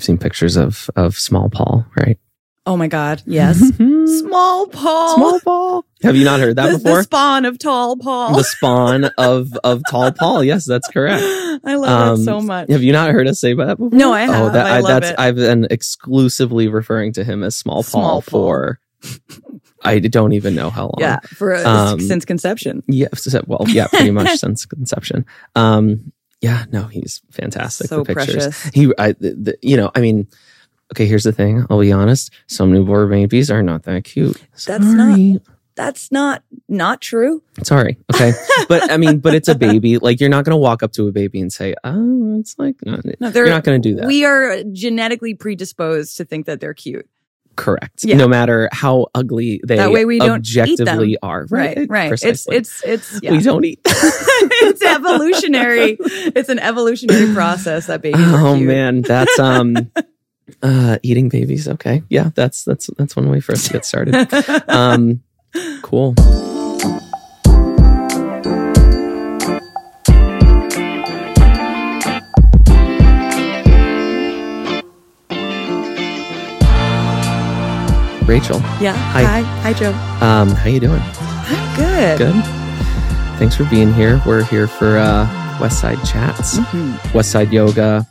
You've seen pictures of of small Paul, right? Oh my God. Yes. Small Paul. Small Paul. Have you not heard that the, before? the spawn of tall Paul. The spawn of of tall Paul. Yes, that's correct. I love it so much. Have you not heard us say that before? No, I have. I love that's it. I've been exclusively referring to him as Small Paul Small Paul. for I don't even know how long. yeah, for uh, Um, since conception. Yeah. Well, yeah, pretty much since conception. Um, yeah, no, he's fantastic. So with pictures. precious. He, I, the, the- you know, I mean, okay, here's the thing. I'll be honest. Some newborn babies are not that cute. That's Sorry. That's not not true. Sorry. Okay. but I mean, but it's a baby. Like you're not going to walk up to a baby and say, oh, it's like, no, No, they're you're not going to do that. We are genetically predisposed to think that they're cute. Correct. Yeah. No matter how ugly they That way we don't objectively are. Right, Right. right. It's Precisely. it's it's yeah. we don't eat. it's evolutionary. It's an evolutionary process that are oh man, that's um uh eating babies. Okay. Yeah, that's that's that's one way for us to get started. Um cool. Rachel, yeah. Hi. Hi. Hi, Joe. um, how you doing? I'm good. Good. Thanks for being here. We're here for uh, West Side Chats, Mhm. West Side Yoga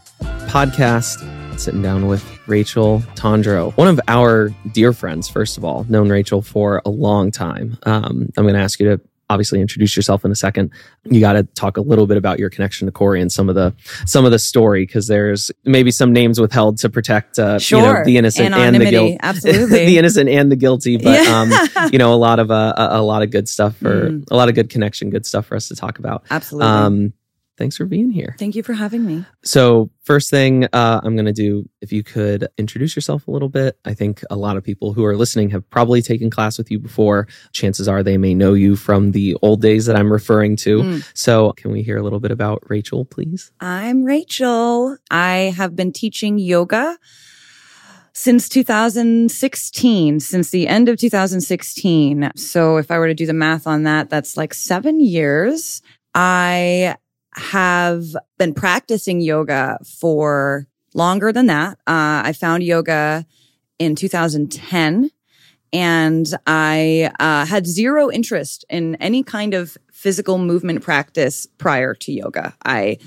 podcast. Sitting down with Rachel Tondreault, one of our dear friends. First of all, known Rachel for a long time. Um, I'm going to ask you to obviously introduce yourself in a second. You got to talk a little bit about your connection to Corey and some of the some of the story because there's maybe some names withheld to protect uh, you know, Sure. the innocent and the guilty. Absolutely. the innocent and the guilty, but Yeah. um, you know, a lot of uh, a, a lot of good stuff for Mm. a lot of good connection, good stuff for us to talk about. Absolutely. Um, thanks for being here. Thank you for having me. So, first thing uh, I'm going to do, if you could introduce yourself a little bit. I think a lot of people who are listening have probably taken class with you before. Chances are they may know you from the old days that I'm referring to. Mm. So, can we hear a little bit about Rachel, please? I'm Rachel. I have been teaching yoga since 2016, since the end of 2016. So if I were to do the math on that, that's like seven years. I have been practicing yoga for longer than that. Uh, I found yoga in 2010 and I uh, had zero interest in any kind of physical movement practice prior to yoga. I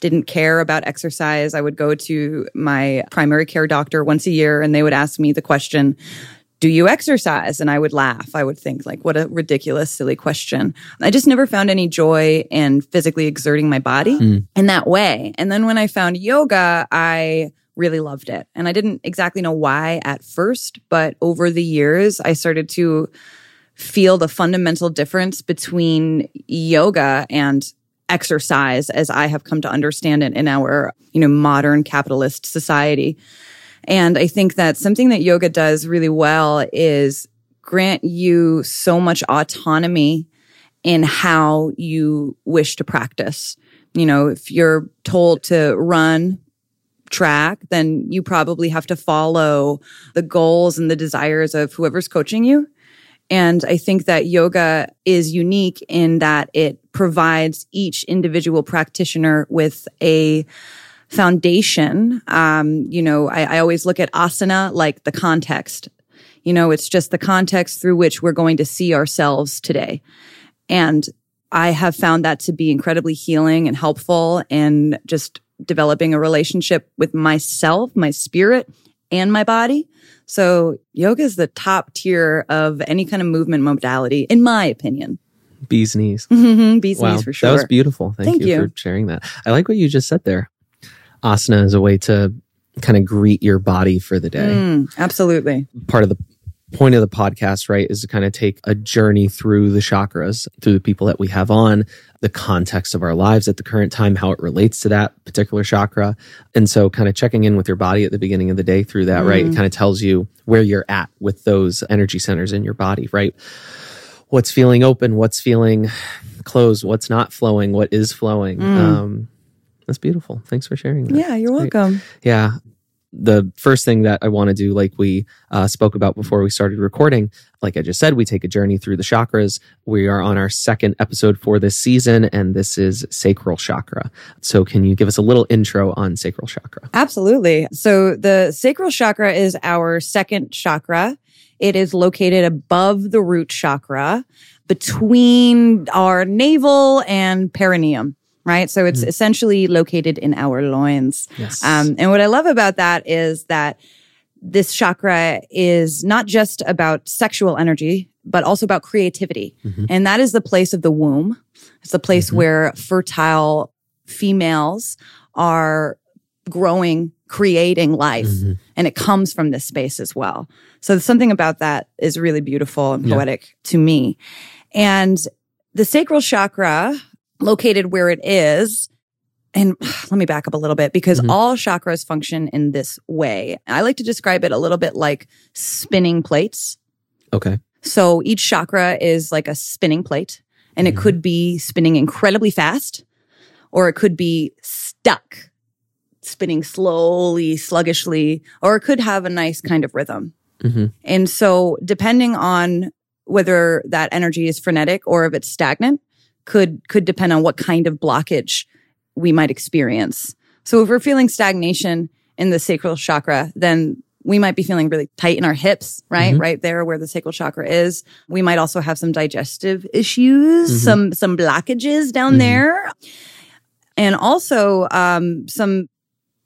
didn't care about exercise. I would go to my primary care doctor once a year and they would ask me the question, do you exercise? And I would laugh. I would think like, what a ridiculous, silly question. I just never found any joy in physically exerting my body Mm. in that way. And then when I found yoga, I really loved it. And I didn't exactly know why at first, but over the years, I started to feel the fundamental difference between yoga and exercise as I have come to understand it in our, you know, modern capitalist society. And I think that something that yoga does really well is grant you so much autonomy in how you wish to practice. You know, if you're told to run track, then you probably have to follow the goals and the desires of whoever's coaching you. And I think that yoga is unique in that it provides each individual practitioner with a foundation. Um, you know, I, I always look at asana like the context. You know, it's just the context through which we're going to see ourselves today. And I have found that to be incredibly healing and helpful in just developing a relationship with myself, my spirit, and my body. So yoga is the top tier of any kind of movement modality, in my opinion. Bees knees. Bees wow, knees for sure. that was beautiful. Thank, Thank you, you. for sharing that. I like what you just said there. Asana is a way to kind of greet your body for the day. Mm, absolutely. Part of the point of the podcast, right, is to kind of take a journey through the chakras, through the people that we have on, the context of our lives at the current time, how it relates to that particular chakra. And so kind of checking in with your body at the beginning of the day through that, right? It Mm. kind of tells you where you're at with those energy centers in your body, right? What's feeling open, what's feeling closed, what's not flowing, what is flowing. Mm. Um, that's beautiful. Thanks for sharing that. Yeah, you're That's great. welcome. Yeah. the first thing that I want to do, like we uh, spoke about before we started recording, like I just said, we take a journey through the chakras. We are on our second episode for this season, and this is sacral chakra. So, can you give us a little intro on sacral chakra? Absolutely. So, the sacral chakra is our second chakra. It is located above the root chakra between our navel and perineum right? So it's mm-hmm. essentially located in our loins. Yes. Um, and what I love about that is that this chakra is not just about sexual energy, but also about creativity. Mm-hmm. And that is the place of the womb. It's the place mm-hmm. where fertile females are growing, creating life. Mm-hmm. And it comes from this space as well. So something about that is really beautiful and poetic yeah. to me. And the sacral chakra, located where it is. And let me back up a little bit because mm-hmm. all chakras function in this way. I like to describe it a little bit like spinning plates. Okay. So each chakra is like a spinning plate and mm-hmm. it could be spinning incredibly fast or it could be stuck, spinning slowly, sluggishly, or it could have a nice kind of rhythm. Mm-hmm. And so depending on whether that energy is frenetic or if it's stagnant, could could depend on what kind of blockage we might experience. So if we're feeling stagnation in the sacral chakra, then we might be feeling really tight in our hips, right? Mm-hmm. Right there where the sacral chakra is. We might also have some digestive issues, mm-hmm. some some blockages down mm-hmm. there. And also um some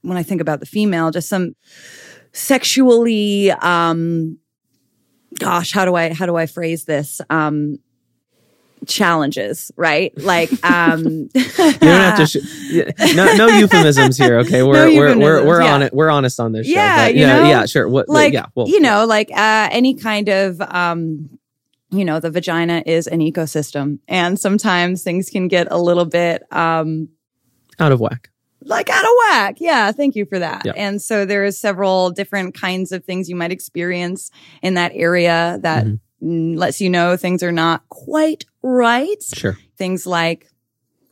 when I think about the female, just some sexually um gosh, how do I how do I phrase this? Um challenges, right? Like, um, you don't have to, sh- no, no euphemisms here. Okay. We're, no we're, we're, we're yeah. on it. We're honest on this show. Yeah. But, yeah. Know, yeah. Sure. What, like, yeah. Well, you know, like, uh, any kind of, um, you know, the vagina is an ecosystem and sometimes things can get a little bit, um, out of whack like out of whack. Yeah. Thank you for that. And so there is several different kinds of things you might experience in that area that mm-hmm lets you know things are not quite right. Sure. Things like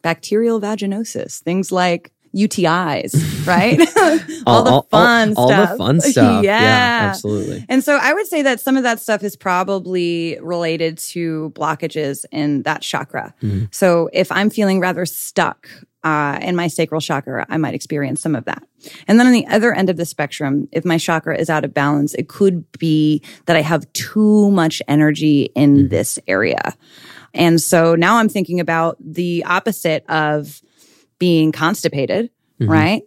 bacterial vaginosis, things like UTIs, right? all, all, the fun all, stuff. All the fun stuff. yeah. yeah, absolutely. And so I would say that some of that stuff is probably related to blockages in that chakra. Mm-hmm. So if I'm feeling rather stuck uh, in my sacral chakra, I might experience some of that. And then on the other end of the spectrum, if my chakra is out of balance, it could be that I have too much energy in mm-hmm. this area. And so now I'm thinking about the opposite of being constipated, mm-hmm. right?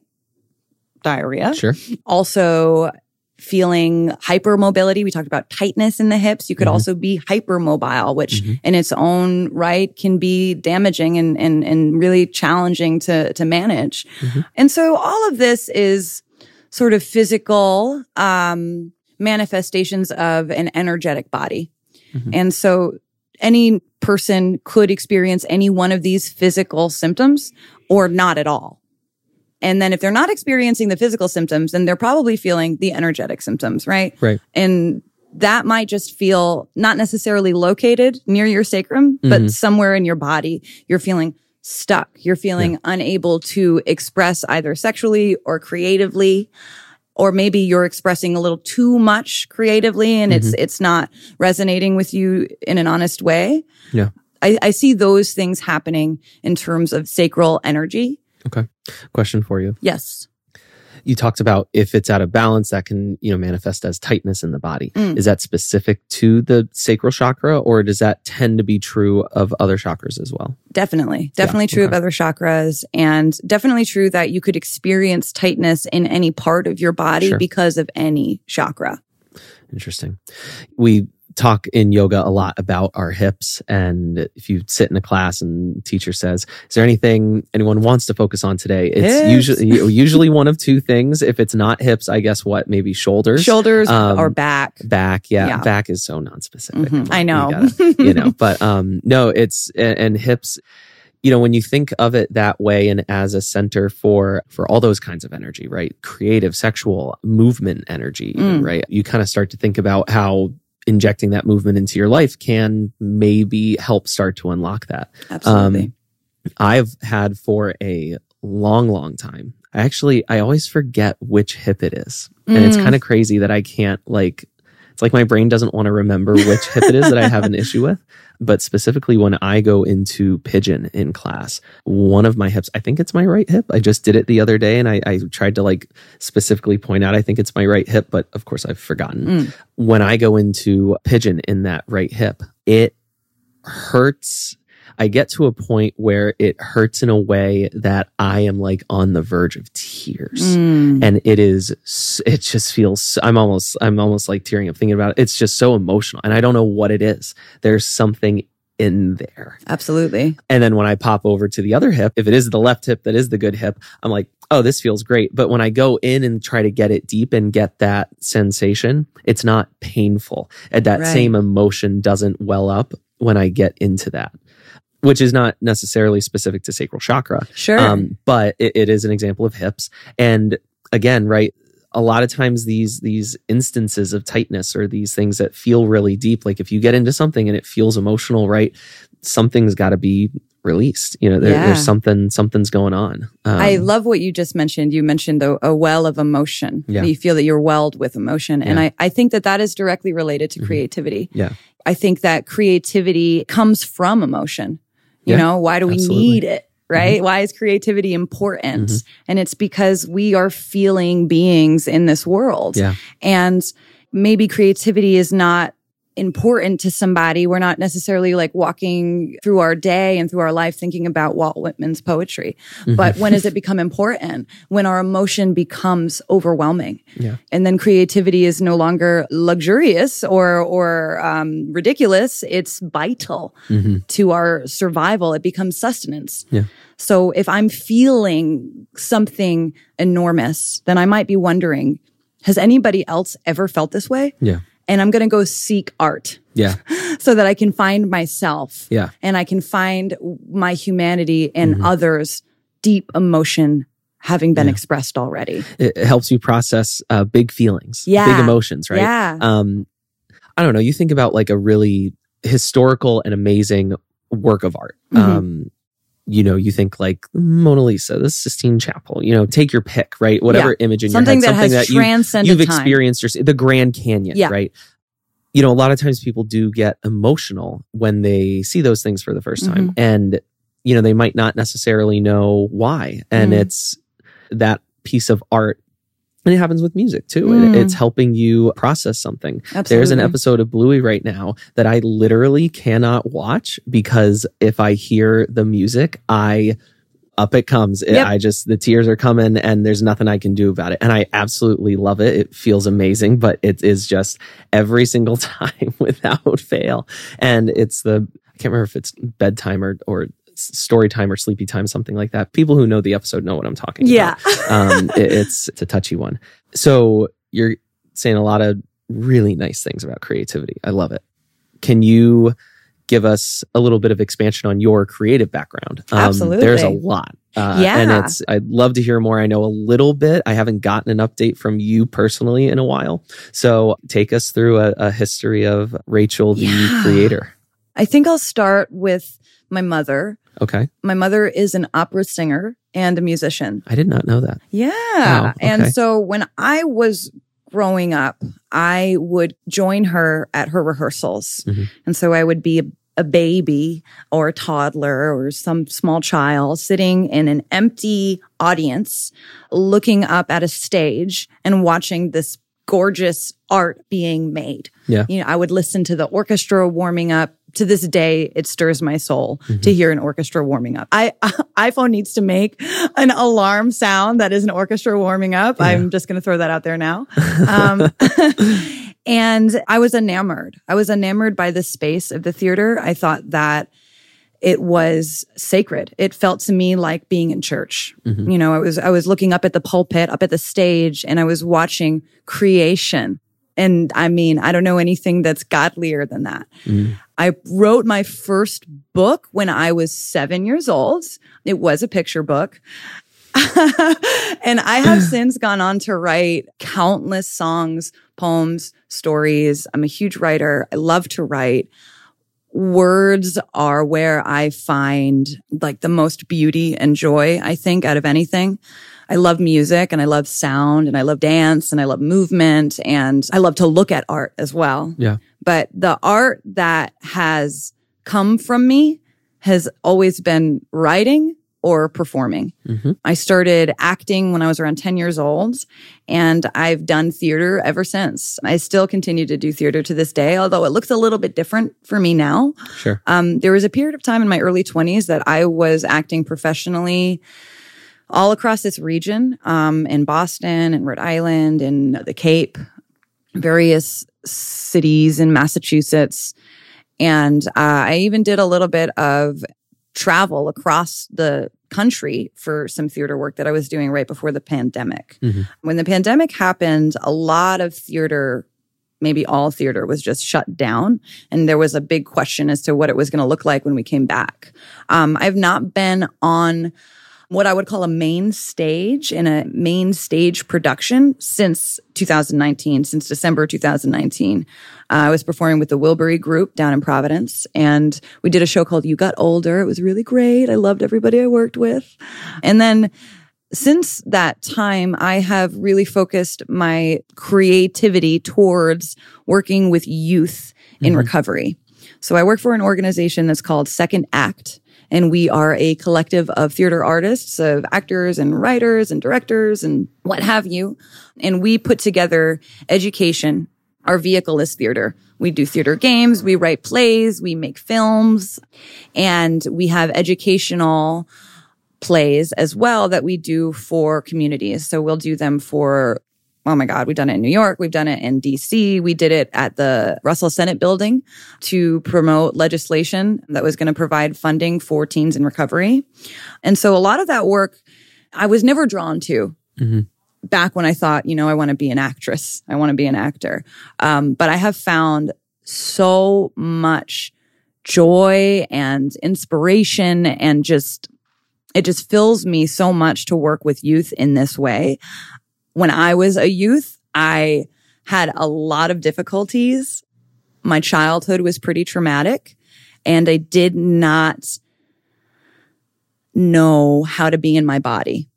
Diarrhea. Sure. Also feeling hypermobility. We talked about tightness in the hips. You could mm-hmm. also be hypermobile, which mm-hmm. in its own right can be damaging and, and, and really challenging to, to manage. Mm-hmm. And so all of this is sort of physical, um, manifestations of an energetic body. Mm-hmm. And so any person could experience any one of these physical symptoms or not at all. And then if they're not experiencing the physical symptoms, then they're probably feeling the energetic symptoms, right? Right. And that might just feel not necessarily located near your sacrum, but mm-hmm. somewhere in your body. You're feeling stuck. You're feeling yeah. unable to express either sexually or creatively. Or maybe you're expressing a little too much creatively and mm-hmm. it's, it's not resonating with you in an honest way. Yeah. I, I see those things happening in terms of sacral energy. Okay. Question for you. Yes. You talked about if it's out of balance, that can, you know, manifest as tightness in the body. Mm. Is that specific to the sacral chakra or does that tend to be true of other chakras as well? Definitely. Definitely yeah, true okay. of other chakras and definitely true that you could experience tightness in any part of your body sure. because of any chakra. Interesting. We talk in yoga a lot about our hips. And if you sit in a class and teacher says, is there anything anyone wants to focus on today? It's hips. usually, usually one of two things. If it's not hips, I guess what, maybe shoulders, shoulders um, or back, back. Yeah, yeah. Back is so non-specific. Mm-hmm. I know, you, gotta, you know, but, um, no, it's, and, and hips, you know when you think of it that way and as a center for for all those kinds of energy right creative sexual movement energy mm. right you kind of start to think about how injecting that movement into your life can maybe help start to unlock that. Absolutely. Um, I've had for a long, long time. I actually, I always forget which hip it is. And it's Mm. kind of crazy that I can't like, it's like my brain doesn't want to remember which hip it is that I have an issue with. But specifically when I go into pigeon in class, one of my hips, I think it's my right hip. I just did it the other day and I, I tried to like specifically point out, I think it's my right hip, but of course I've forgotten. Mm. When I go into pigeon in that right hip, it hurts. I get to a point where it hurts in a way that I am like on the verge of tears. Mm. And it is, it just feels, I'm almost, I'm almost like tearing up thinking about it. It's just so emotional. And I don't know what it is. There's something in there. Absolutely. And then when I pop over to the other hip, if it is the left hip that is the good hip, I'm like, oh, this feels great. But when I go in and try to get it deep and get that sensation, it's not painful. And that Right. same emotion doesn't well up when I get into that, which is not necessarily specific to sacral chakra. Sure. Um, but it, it is an example of hips. And again, right, a lot of times these these instances of tightness or these things that feel really deep, like if you get into something and it feels emotional, right, something's got to be released. You know, there, Yeah. there's something something's going on. Um, I love what you just mentioned. You mentioned the, a well of emotion. Yeah. You feel that you're welled with emotion. And Yeah. I, I think that that is directly related to Mhm. creativity. Yeah. I think that creativity comes from emotion. You Yeah, know, why do we absolutely. need it? Right? Why is creativity important? Mhm. And it's because we are feeling beings in this world. Yeah. And maybe creativity is not important to somebody. We're not necessarily like walking through our day and through our life thinking about Walt Whitman's poetry. Mhm. But when does it become important? When our emotion becomes overwhelming. Yeah. And then creativity is no longer luxurious or, or, um, ridiculous. It's vital Mhm. to our survival. It becomes sustenance. Yeah. So if I'm feeling something enormous, then I might be wondering, has anybody else ever felt this way? Yeah. And I'm going to go seek art Yeah. so that I can find myself Yeah. and I can find my humanity and Mhm. others deep emotion having been Yeah. expressed already. It, helps you process uh, big feelings, Yeah. big emotions, right? Yeah. um i don't know you think about like a really historical and amazing work of art Mhm. um you know you think like mona lisa the sistine chapel you know take your pick right whatever image in something your that head something that you, transcended you've time. experienced your, the grand canyon Yeah. right you know a lot of times people do get emotional when they see those things for the 1st time Mm-hmm. and you know they might not necessarily know why and Mm. it's that piece of art and it happens with music too Mm. It- it's helping you process something Absolutely. there's an episode of Bluey right now that I literally cannot watch because if I hear the music, I up it comes. It- Yep. I just the tears are coming and there's nothing I can do about it. And I absolutely love it. It feels amazing, but it is just every single time without fail. And it's the I can't remember if it's bedtime or or story time or sleepy time, something like that. People who know the episode know what I'm talking Yeah. about um, it- it's it's a touchy one. So you're saying a lot of really nice things about creativity. I love it. Can you give us a little bit of expansion on your creative background? Um, Absolutely. There's a lot. Uh, Yeah. And it's, I'd love to hear more. I know a little bit. I haven't gotten an update from you personally in a while. So take us through a, a history of Rachel, the Yeah. creator. I think I'll start with my mother. Okay. My mother is an opera singer and a musician. I did not know that. Yeah. Wow, okay. And so when I was growing up, I would join her at her rehearsals. Mhm. And so I would be a, a baby or a toddler or some small child sitting in an empty audience, looking up at a stage and watching this gorgeous art being made. Yeah. You know, I would listen to the orchestra warming up. To this day, it stirs my soul Mm-hmm. to hear an orchestra warming up. I iPhone needs to make an alarm sound that is an orchestra warming up. Yeah. I'm just going to throw that out there now. Um, and I was enamored. I was enamored by the space of the theater. I thought that it was sacred. It felt to me like being in church. Mhm. You know, I was I was looking up at the pulpit, up at the stage, and I was watching creation. And I mean, I don't know anything that's godlier than that. Mm. I wrote my first book when I was seven years old. It was a picture book. and I have since gone on to write countless songs, poems, stories. I'm a huge writer. I love to write. Words are where I find like the most beauty and joy, I think, out of anything. I love music and I love sound and I love dance and I love movement and I love to look at art as well. Yeah. But the art that has come from me has always been writing or performing. Mm-hmm. I started acting when I was around 10 years old and I've done theater ever since. I still continue to do theater to this day, although it looks a little bit different for me now. Sure. Um, there was a period of time in my early 20s that I was acting professionally all across this region, um, in Boston and Rhode Island and the Cape, various cities in Massachusetts. And uh, I even did a little bit of travel across the country for some theater work that I was doing right before the pandemic. Mhm. When the pandemic happened, a lot of theater, maybe all theater, was just shut down. And there was a big question as to what it was going to look like when we came back. Um, I've not been on what I would call a main stage in a main stage production since 2019, since December 2019. Uh, I was performing with the Wilbury Group down in Providence, and we did a show called You Got Older. It was really great. I loved everybody I worked with. And then since that time, I have really focused my creativity towards working with youth in Mhm. recovery. So I work for an organization that's called Second Act. And we are a collective of theater artists, of actors and writers and directors and what have you. And we put together education. Our vehicle is theater. We do theater games, we write plays, we make films, and we have educational plays as well that we do for communities. So we'll do them for Oh my God, we've done it in New York. We've done it in DC. We did it at the Russell Senate building to promote legislation that was going to provide funding for teens in recovery. And so a lot of that work I was never drawn to Mhm. back when I thought, you know, I want to be an actress. I want to be an actor. Um, but I have found so much joy and inspiration and just, it just fills me so much to work with youth in this way when I was a youth, I had a lot of difficulties. My childhood was pretty traumatic and I did not know how to be in my body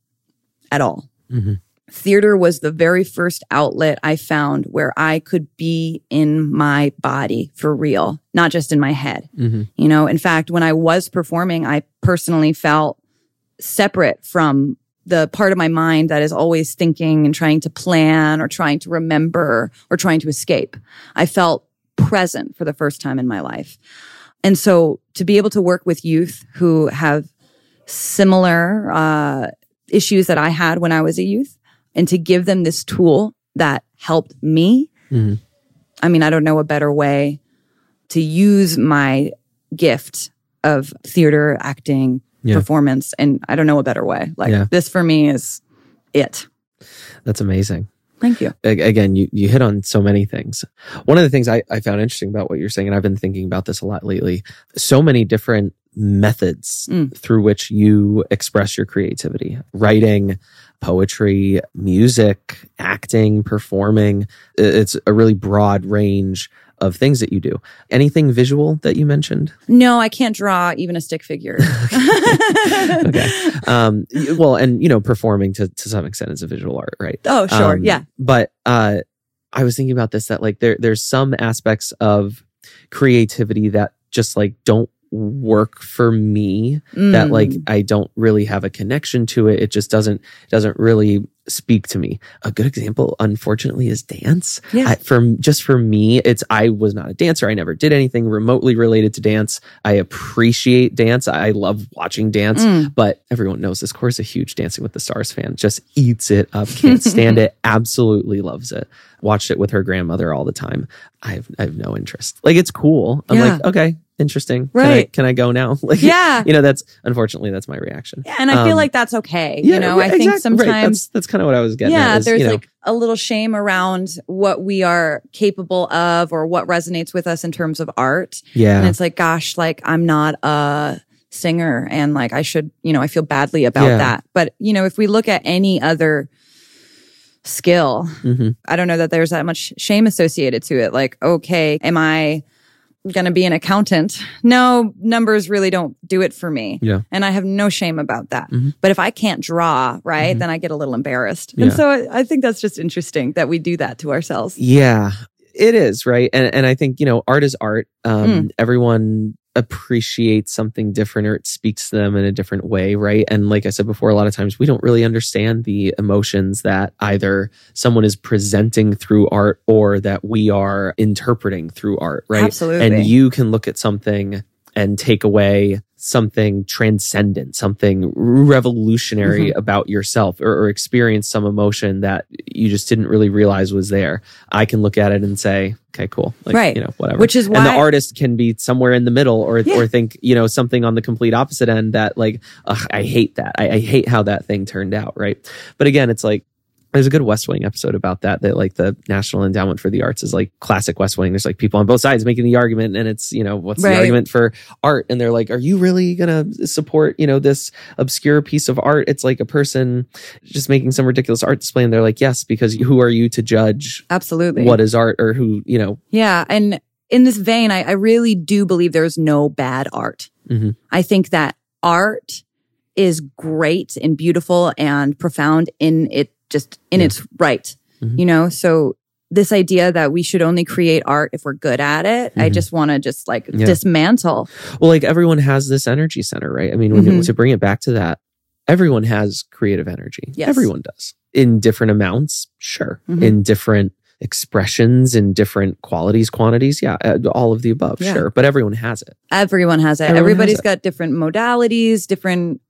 at all. Mhm. Theater was the very first outlet I found where I could be in my body for real, not just in my head. Mhm. You know, in fact, when I was performing, I personally felt separate from the part of my mind that is always thinking and trying to plan or trying to remember or trying to escape. I felt present for the first time in my life. And so to be able to work with youth who have similar uh, issues that I had when I was a youth and to give them this tool that helped me, Mhm. I mean, I don't know a better way to use my gift of theater, acting, Yeah. performance. And I don't know a better way. Like Yeah. this for me is it. That's amazing. Thank you. Again, you, you hit on so many things. One of the things I, I found interesting about what you're saying, and I've been thinking about this a lot lately, so many different methods Mm. through which you express your creativity writing, poetry, music, acting, performing. It's a really broad range of things that you do. Anything visual that you mentioned? No, I can't draw even a stick figure. okay. Um, well, and you know, performing to, to some extent is a visual art, right? Oh, sure. Um, yeah. But uh, I was thinking about this that like there there's some aspects of creativity that just like don't work for me that Mm. like I don't really have a connection to it. It just doesn't doesn't really speak to me. A good example, unfortunately, is dance. Yeah. I, for just for me, it's I was not a dancer. I never did anything remotely related to dance. I appreciate dance. I love watching dance. Mm. But everyone knows this course a huge Dancing with the Stars fan. Just eats it up. Can't stand it. Absolutely loves it. Watched it with her grandmother all the time. I have I have no interest. Like it's cool. I'm Yeah. like, okay, interesting. Can I, Right. can I go now? Like Yeah. you know, that's unfortunately that's my reaction. Yeah, and I feel Um, like that's okay. Yeah, you know, right, I think exactly, right. sometimes that's that's kind of what I was getting yeah, is, there's you know, like a little shame around what we are capable of or what resonates with us in terms of art. yeah. And it's like, gosh, like I'm not a singer and like I should, you know, I feel badly about Yeah. that. But, you know, if we look at any other skill, Mhm. I don't know that there's that much shame associated to it. Like, okay, am I going to be an accountant. No, numbers really don't do it for me. Yeah. And I have no shame about that. Mhm. But if I can't draw, right, Mhm. then I get a little embarrassed. Yeah. And so I, I think that's just interesting that we do that to ourselves. Yeah, it is right, and and I think you know art is art. Um, Mm. Everyone appreciates something different, or it speaks to them in a different way, right? And like I said before, a lot of times we don't really understand the emotions that either someone is presenting through art or that we are interpreting through art, right? Absolutely. And you can look at something and take away something transcendent, something revolutionary Mm-hmm. about yourself or, or experience some emotion that you just didn't really realize was there. I can look at it and say, okay, cool. Like, Right. you know, whatever. Which is and the artist can be somewhere in the middle or, Yeah. or think, you know, something on the complete opposite end that like, ugh, I hate that. I, I hate how that thing turned out. Right. But again, it's like, there's a good West Wing episode about that. That like the National Endowment for the Arts is like classic West Wing. There's like people on both sides making the argument, and it's you know what's Right. the argument for art? And they're like, are you really gonna support you know this obscure piece of art? It's like a person just making some ridiculous art display, and they're like, yes, because who are you to judge Absolutely. what is art or who you know? Yeah. And in this vein, I, I really do believe there's no bad art. Mhm. I think that art is great and beautiful and profound in it just in Yeah. its right. Mhm. You know, so this idea that we should only create art if we're good at it, I Mhm. just want to just like Yeah. dismantle. Well, like everyone has this energy center, right? I mean, when you, Mhm. to bring it back to that, everyone has creative energy. Yes. Everyone does in different amounts, sure. Mhm. In different expressions, in different qualities, quantities, yeah, uh, all of the above, Yeah. sure. But everyone has it. Everyone has it. Everyone has Everybody's it. got different modalities, different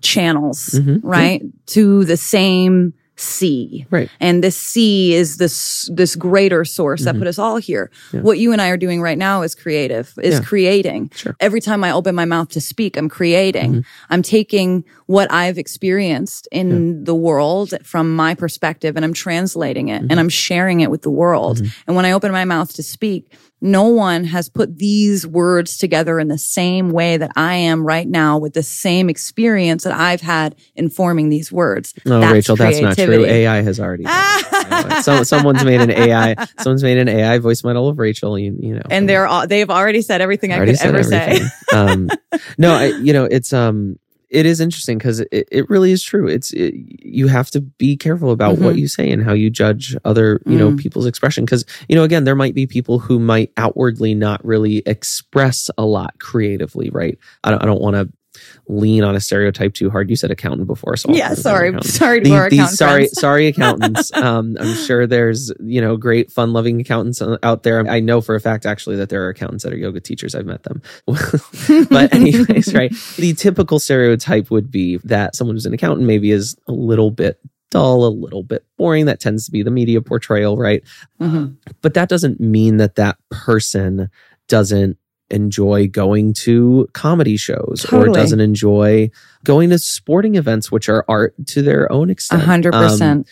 channels, Mhm. right? To the same sea. Right. And this sea is this this greater source that Mhm. put us all here. Yeah. What you and I are doing right now is creative, is Yeah. creating. Sure. Every time I open my mouth to speak, I'm creating. Mhm. I'm taking what I've experienced in the world from my perspective and I'm translating it Mm-hmm. and I'm sharing it with the world. And when I open my mouth to speak, no one has put these words together in the same way that I am right now with the same experience that I've had informing these words. No, That's Rachel, that's not true. AI has already. Some, someone's made an AI. Someone's made an AI voice model of Rachel. You, you know, and they're all, they've already said everything I could ever say. um, no, I, you know, it's um, it is interesting because it, it really is true. It's it, you have to be careful about what Mhm. you say and how you judge other, you know, Mm. people's expression. Because you know, again, there might be people who might outwardly not really express a lot creatively, right? I don't, I don't want to lean on a stereotype too hard. You said accountant before, so I'll Yeah, put it on sorry, sorry to the, our accountant sorry sorry accountants. Um i'm sure there's you know great fun loving accountants out there. I know for a fact actually that there are accountants that are yoga teachers. I've met them. But anyways right the typical stereotype would be that someone who's an accountant maybe is a little bit dull a little bit boring. That tends to be the media portrayal right? Mhm. but that doesn't mean that that person doesn't enjoy going to comedy shows or doesn't enjoy going to sporting events which are art to their own A extent hundred Um, percent.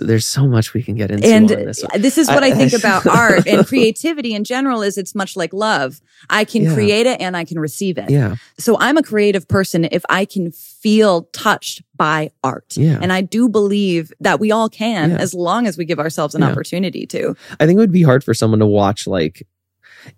there's so much we can get into And this this is what I, I- think about art and creativity in general is it's much like love. I can Yeah. create it and I can receive it. yeah So I'm a creative person if I can feel touched by art. Yeah. And I do believe that we all can Yeah. as long as we give ourselves an Yeah. opportunity to. i think it would be hard for someone to watch like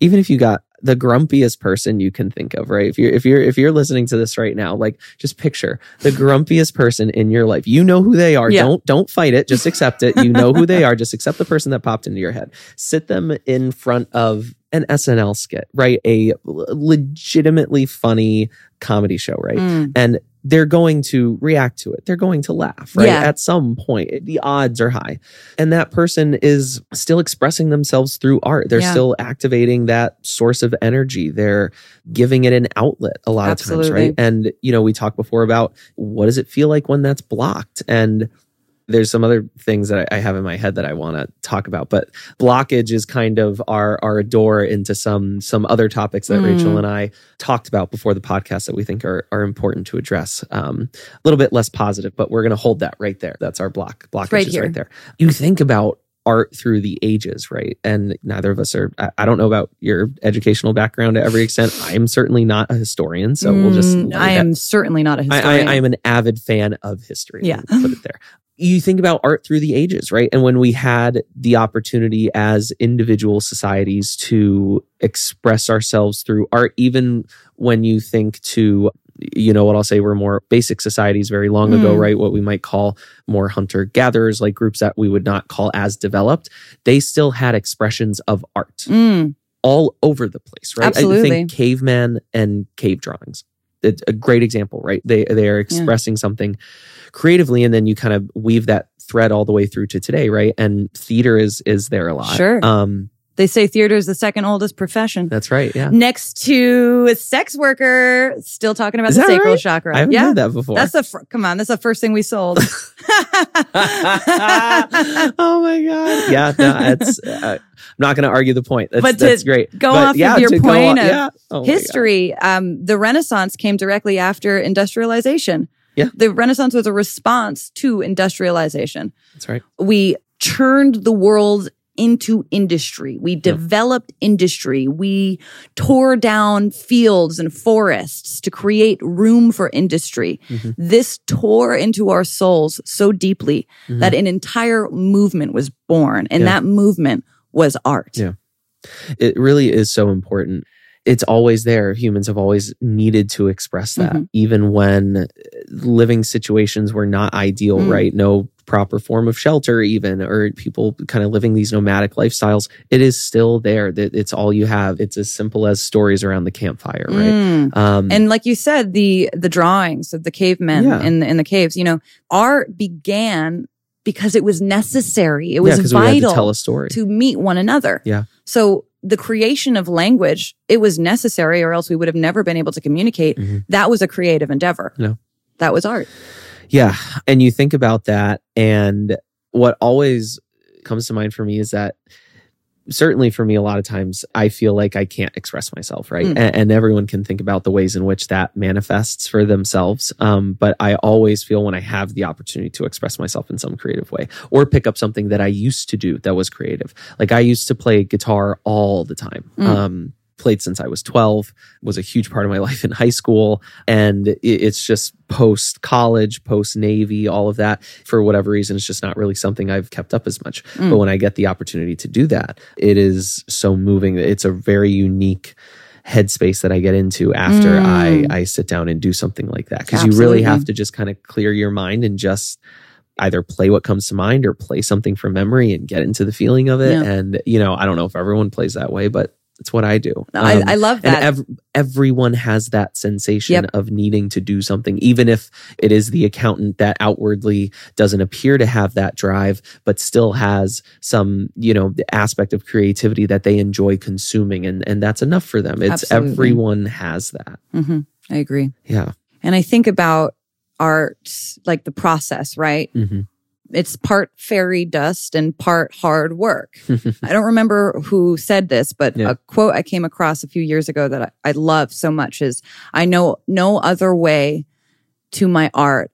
even if you got the grumpiest person you can think of right? If you're if you're if you're listening to this right now like just picture the grumpiest person in your life. You know who they are. Yeah. don't don't fight it. Just accept it. You know who they are. Just accept the person that popped into your head. Sit them in front of an SNL skit right a legitimately funny comedy show right Mm. and they're going to react to it. They're going to laugh, right? Yeah. At some point, the odds are high. And that person is still expressing themselves through art. They're Yeah. still activating that source of energy. They're giving it an outlet a lot of times, right? And, you know, we talked before about what does it feel like when that's blocked? And there's some other things that I I have in my head that I want to talk about, but blockage is kind of our our door into some some other topics that Mm. Rachel and I talked about before the podcast that we think are are important to address. Um, a little bit less positive, but we're going to hold that right there. That's our block. Blockage Right is right there. You think about art through the ages, right? And neither of us are. I, I don't know about your educational background to every extent. I am certainly not a historian, so we'll just. Mm, I that- am certainly not a I, historian. I, I am an avid fan of history. Yeah. Put it there. You think about art through the ages, right? And when we had the opportunity as individual societies to express ourselves through art, even when you think to, you know, what I'll say, we're more basic societies very long ago, Mm. right? What we might call more hunter gatherers, like groups that we would not call as developed, they still had expressions of art Mm, all over the place, right? I Absolutely. think caveman and cave drawings. It's a great example, right? They they are expressing something creatively, and then you kind of weave that thread all the way through to today, right? And theater is is there a lot. Sure. Um, they say theater is the second oldest profession. that's right. Yeah. Next to a sex worker, still talking about Is the sacral right? chakra. I haven't yeah. heard that before. That's the fir- come on. That's the first thing we sold. oh my god. Yeah. No, it's. Uh, I'm not going to argue the point. That's, But to that's great. go But off yeah, of your point on- of yeah. Oh history, um, the Renaissance came directly after industrialization. Yeah. The Renaissance was a response to industrialization. That's right. We turned the world into industry. We developed industry. We tore down fields and forests to create room for industry. Mhm. This tore into our souls so deeply Mhm. that an entire movement was born. And Yeah. that movement was art. Yeah. it really is so important. It's always there. Humans have always needed to express that, Mhm. even when living situations were not ideal, Mm. right? No proper form of shelter, even, or people kind of living these nomadic lifestyles. It is still there. That it's all you have. It's as simple as stories around the campfire, right? Mm. Um, And like you said, the the drawings of the cavemen Yeah. in the in the caves, you know, art began because it was necessary. It was had vital to tell a story. to meet one another. Yeah. So the creation of language, it was necessary, or else we would have never been able to communicate. Mhm. That was a creative endeavor. No. That was art. Yeah. And you think about that. And what always comes to mind for me is that certainly for me, a lot of times I feel like I can't express myself, right? Mm. And, and everyone can think about the ways in which that manifests for themselves. Um, but I always feel when I have the opportunity to express myself in some creative way or pick up something that I used to do that was creative. Like I used to play guitar all the time. Mm. Um, played since I was 12, was a huge part of my life in high school. And it's just post college, post Navy, all of that. For whatever reason, it's just not really something I've kept up as much. Mm. But when I get the opportunity to do that, it is so moving. It's a very unique headspace that I get into after Mm. I, I sit down and do something like that. Cause you really have to just kind of clear your mind and just either play what comes to mind or play something from memory and get into the feeling of it. Yeah. And, you know, I don't know if everyone plays that way, but it's what I do. No, I, Um, I love and that. ev- everyone has that sensation Yep. of needing to do something, even if it is the accountant that outwardly doesn't appear to have that drive, but still has some, you know, aspect of creativity that they enjoy consuming. And, and that's enough for them. It's Absolutely. everyone has that. hmm I agree. Yeah. And I think about art, like the process, right? hmm It's part fairy dust and part hard work. I don't remember who said this, but Yeah. a quote I came across a few years ago that I, I love so much is I know no other way to my art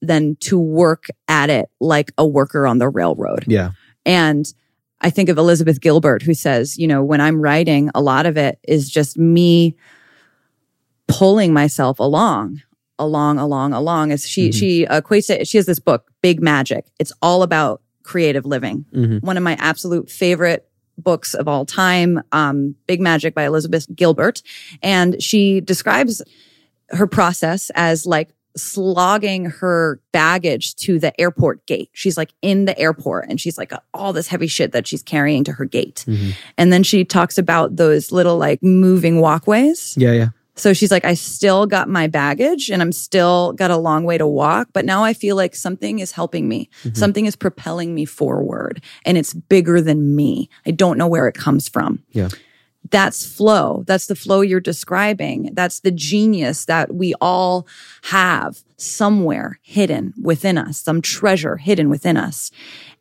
than to work at it like a worker on the railroad. yeah. And I think of Elizabeth Gilbert, who says, you know, when I'm writing, a lot of it is just me pulling myself along, along, along, along. Is she Mhm. she equates it, she has this book, Big Magic. It's all about creative living. hmm One of my absolute favorite books of all time, um, Big Magic by Elizabeth Gilbert, and she describes her process as like slogging her baggage to the airport gate. She's like in the airport and she's like all this heavy shit that she's carrying to her gate. hmm And then she talks about those little like moving walkways. Yeah. Yeah. So she's like, I still got my baggage and I'm still got a long way to walk, but now I feel like something is helping me. Mhm. Something is propelling me forward and it's bigger than me. I don't know where it comes from. Yeah. That's flow. That's the flow you're describing. That's the genius that we all have somewhere hidden within us, some treasure hidden within us.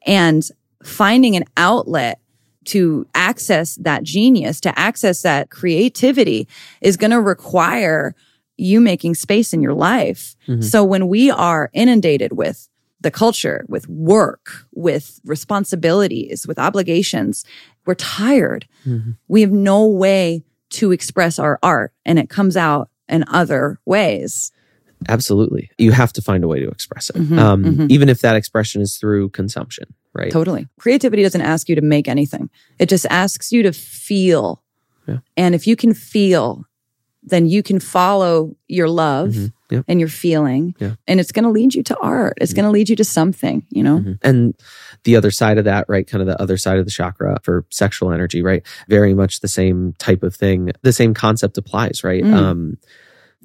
And finding an outlet to access that genius, to access that creativity is going to require you making space in your life. Mhm. So when we are inundated with the culture, with work, with responsibilities, with obligations, we're tired. Mhm. We have no way to express our art and it comes out in other ways. Absolutely. You have to find a way to express it. Mhm, um, mhm. Even if that expression is through consumption, right? Totally. Creativity doesn't ask you to make anything. It just asks you to feel. Yeah. And if you can feel, then you can follow your love Mhm. Yeah. and your feeling. Yeah. And it's going to lead you to art. It's going to lead you to something, you know? Mhm. And the other side of that, right? Kind of the other side of the chakra for sexual energy, right? Very much the same type of thing. The same concept applies, right? Mm. Um,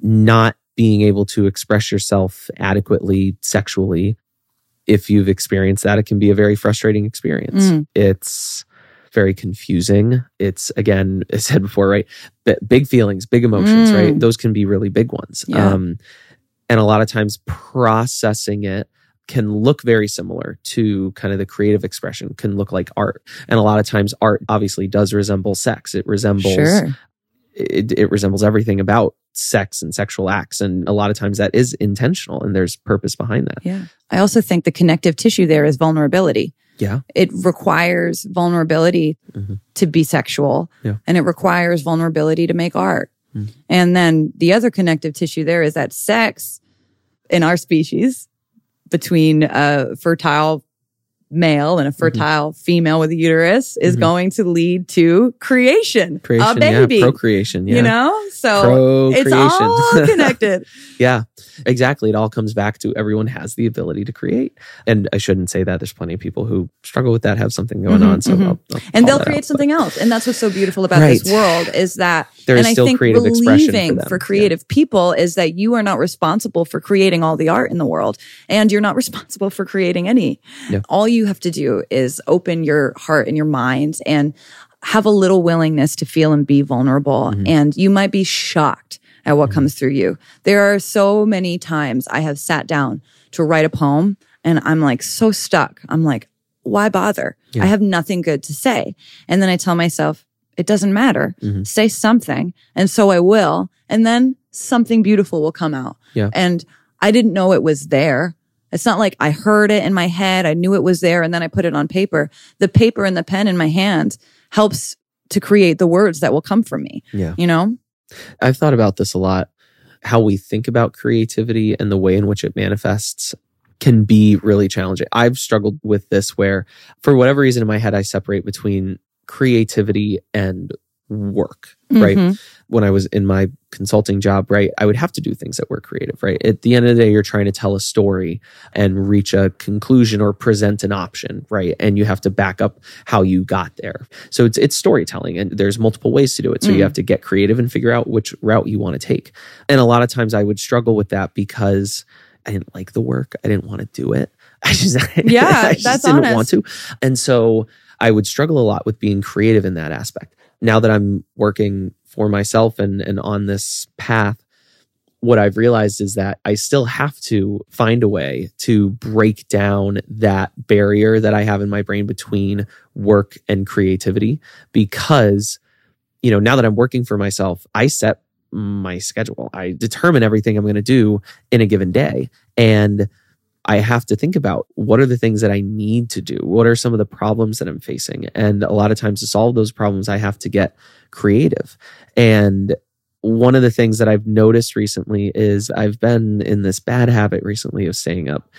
not being able to express yourself adequately sexually. If you've experienced that, it can be a very frustrating experience. Mm. It's very confusing. It's again, I said before, right? B- big feelings, big emotions, Mm. right? Those can be really big ones. Yeah. Um, and a lot of times processing it can look very similar to kind of the creative expression can look like art and a lot of times art obviously does resemble sex it resembles Sure. It, it resembles everything about sex and sexual acts and a lot of times that is intentional and there's purpose behind that Yeah. I also think the connective tissue there is vulnerability. yeah It requires vulnerability Mhm. to be sexual Yeah. and it requires vulnerability to make art. Mm. And then the other connective tissue there is that sex in our species between a fertile male and a fertile female with a uterus is Mhm. going to lead to creation, creation a baby. yeah procreation yeah You know? So it's all connected. Yeah, exactly. It all comes back to everyone has the ability to create. And I shouldn't say that. There's plenty of people who struggle with that, have something going Mhm, on. So mhm. I'll, I'll and they'll create out. something else and that's what's so beautiful about Right. this world is that There is and still i think creative expression for for, Yeah. creative people is that you are not responsible for creating all the art in the world and you're not responsible for creating any Yeah. all you have to do is open your heart and your mind and have a little willingness to feel and be vulnerable Mhm. and you might be shocked at what Mhm. comes through you there are so many times i have sat down to write a poem and i'm like so stuck i'm like why bother Yeah. i have nothing good to say and then i tell myself it doesn't matter Mhm. say something and so i will and then something beautiful will come out Yeah. and i didn't know it was there it's not like i heard it in my head i knew it was there and then i put it on paper the paper and the pen in my hand helps to create the words that will come from me Yeah. you know I've thought about this a lot. How we think about creativity and the way in which it manifests can be really challenging. I've struggled with this where, for whatever reason in my head, I separate between creativity and work, right? Mm-hmm. When I was in my consulting job, right, I would have to do things that were creative, right? At the end of the day, you're trying to tell a story and reach a conclusion or present an option, right? And you have to back up how you got there. So it's it's storytelling and there's multiple ways to do it. So Mm. you have to get creative and figure out which route you want to take. And a lot of times I would struggle with that because I didn't like the work. I didn't want to do it. I just Yeah, I just that's didn't honest. want to. And so I would struggle a lot with being creative in that aspect. Now that I'm working for myself and, and on this path, what I've realized is that I still have to find a way to break down that barrier that I have in my brain between work and creativity because, you know, now that I'm working for myself, I set my schedule. I determine everything I'm going to do in a given day. And I have to think about what are the things that I need to do? What are some of the problems that I'm facing? And a lot of times to solve those problems, I have to get creative. And one of the things that I've noticed recently is I've been in this bad habit recently of staying up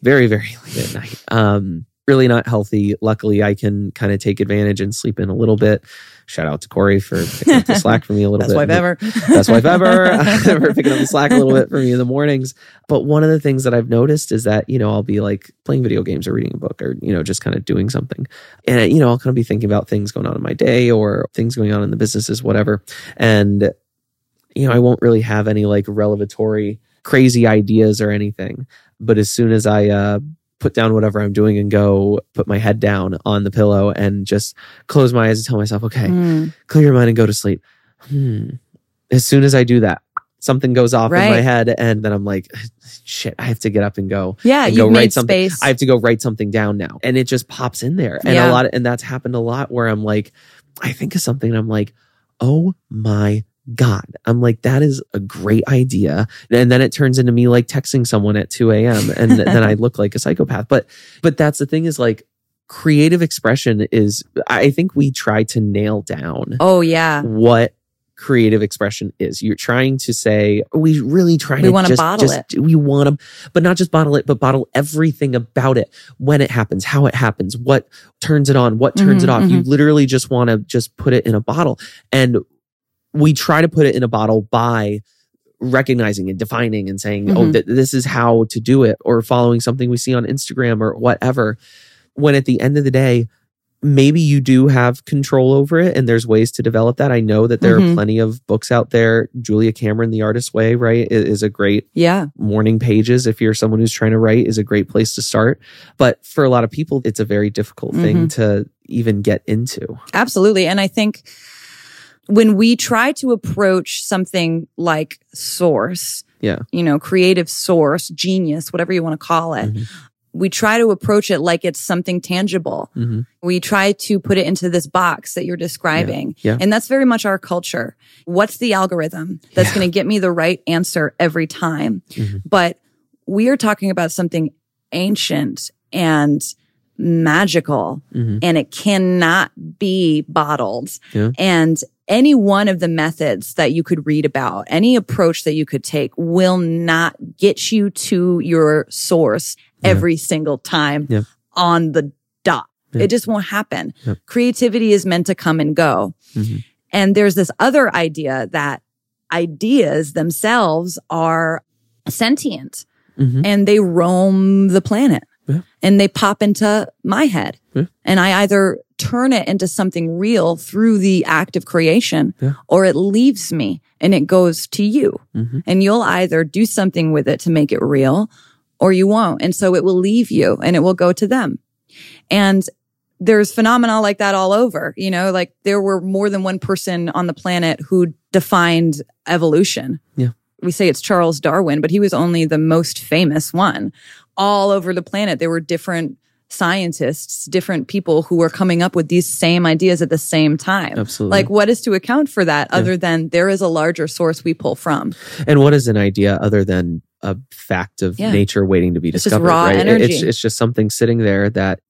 very, very late at night. Um, really not healthy. Luckily, I can kind of take advantage and sleep in a little bit. Shout out to Corey for picking up the slack for me a little bit. best bit. wife ever Best wife ever. for picking up the slack a little bit for me in the mornings. But one of the things that I've noticed is that, you know, I'll be like playing video games or reading a book or, you know, just kind of doing something. And, you know, I'll kind of be thinking about things going on in my day or things going on in the businesses, whatever. And, you know, I won't really have any like revelatory crazy ideas or anything. But as soon as I, uh, put down whatever I'm doing and go put my head down on the pillow and just close my eyes and tell myself, okay, Mm. clear your mind and go to sleep. Hmm. As soon as I do that, something goes off in my head, and then I'm like, shit, I have to get up and go. yeah you go write something. space I have to go write something down now. And it just pops in there. And Yeah. a lot of, and that's happened a lot where I'm like, I think of something and I'm like, oh my God. I'm like, that is a great idea. And then it turns into me like texting someone at 2 a.m. And then I look like a psychopath. But but that's the thing is like creative expression is I think we try to nail down oh yeah what creative expression is. You're trying to say, we really try We to wanna just, bottle just- We want to, but not just bottle it, but bottle everything about it. When it happens, how it happens, what turns it on, what turns Mhm, it off. You literally just want to just put it in a bottle. And we try to put it in a bottle by recognizing and defining and saying, oh, Mhm. th- this is how to do it, or following something we see on Instagram or whatever. When at the end of the day, maybe you do have control over it and there's ways to develop that. I know that there are Mhm. plenty of books out there. Julia Cameron, The Artist's Way, right, is a great Yeah. morning pages if you're someone who's trying to write is a great place to start. But for a lot of people, it's a very difficult thing to even get into. Absolutely. And I think when we try to approach something like source, Yeah. you know, creative source, genius, whatever you want to call it, Mhm. we try to approach it like it's something tangible. hmm We try to put it into this box that you're describing. Yeah. And that's very much our culture. What's the algorithm that's Yeah. going to get me the right answer every time? Mhm. But we are talking about something ancient and magical hmm and it cannot be bottled. Yeah. And any one of the methods that you could read about, any approach that you could take will not get you to your source Yeah. every single time Yeah. on the dot. It just won't happen. Creativity is meant to come and go. Mhm. And there's this other idea that ideas themselves are sentient hmm and they roam the planet Yeah. and they pop into my head. Yeah. And I either turn it into something real through the act of creation Yeah. or it leaves me and it goes to you. hmm And you'll either do something with it to make it real or you won't. And so it will leave you and it will go to them. And there's phenomena like that all over, you know, like there were more than one person on the planet who defined evolution. Yeah. We say it's Charles Darwin, but he was only the most famous one. All over the planet, there were different scientists, different people who were coming up with these same ideas at the same time. Absolutely. Like, what is to account for that Yeah. other than there is a larger source we pull from? And what is an idea other than a fact of Yeah. nature waiting to be It's discovered? raw right? Energy. It's, it's just something sitting there that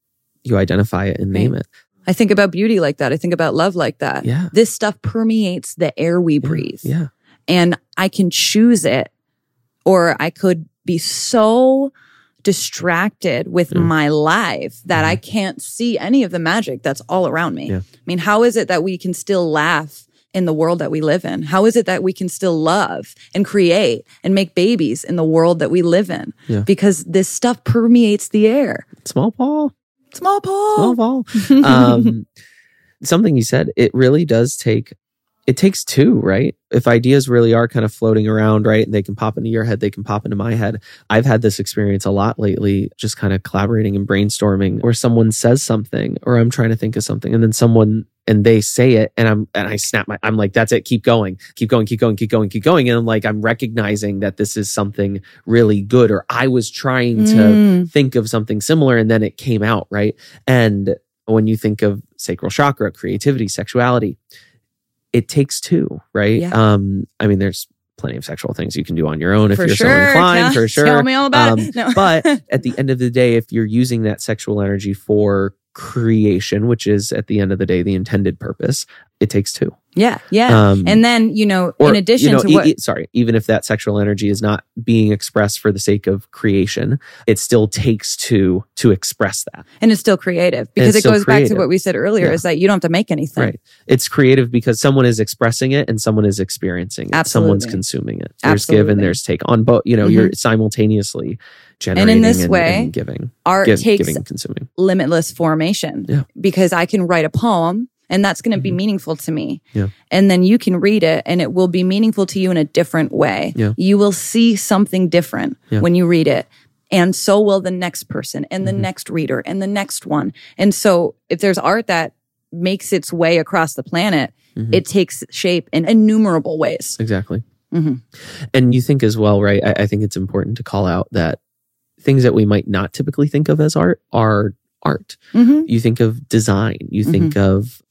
you identify it and name it. I think about beauty like that. I think about love like that. Yeah. This stuff permeates the air we Yeah. breathe. Yeah. And I can choose it or I could be so distracted with Yeah. my life that I can't see any of the magic that's all around me. Yeah. I mean, how is it that we can still laugh in the world that we live in? How is it that we can still love and create and make babies in the world that we live in? Yeah. Because this stuff permeates the air. Small ball. Small Paul. Small ball. um, something you said, it really does take, it takes two, right? If ideas really are kind of floating around, right? And they can pop into your head, they can pop into my head. I've had this experience a lot lately, just kind of collaborating and brainstorming where someone says something or I'm trying to think of something and then someone and they say it and I'm and I snap my I'm like, that's it, keep going, keep going, keep going, keep going, keep going. And I'm like, I'm recognizing that this is something really good, or I was trying to Mm. think of something similar and then it came out, right? And when you think of sacral chakra, creativity, sexuality, it takes two, right? Yeah. Um, I mean, there's plenty of sexual things you can do on your own if for you're sure. so inclined, Tell- for sure. Tell me all about Um, it. No. but at the end of the day, if you're using that sexual energy for creation, which is at the end of the day the intended purpose, it takes two. yeah, yeah. Um, and then, you know, or, in addition you know, to what, e- sorry, even if that sexual energy is not being expressed for the sake of creation, it still takes two to express that. and it's still creative because it goes back to what we said earlier Yeah. is that you don't have to make anything. Right. It's creative because someone is expressing it and someone is experiencing it. Someone's consuming it. There's give and there's take on both. You know, you're simultaneously generating this and, way, and giving. Art Give- takes giving consuming. limitless formation Yeah. because I can write a poem and that's going to be Mhm. meaningful to me. Yeah. And then you can read it and it will be meaningful to you in a different way. Yeah. You will see something different Yeah. when you read it. And so will the next person and the Mhm. next reader and the next one. And so if there's art that makes its way across the planet, Mhm. it takes shape in innumerable ways. Exactly. Mhm. And you think as well, right? I, I think it's important to call out that things that we might not typically think of as art are art. hmm You think of design, you think of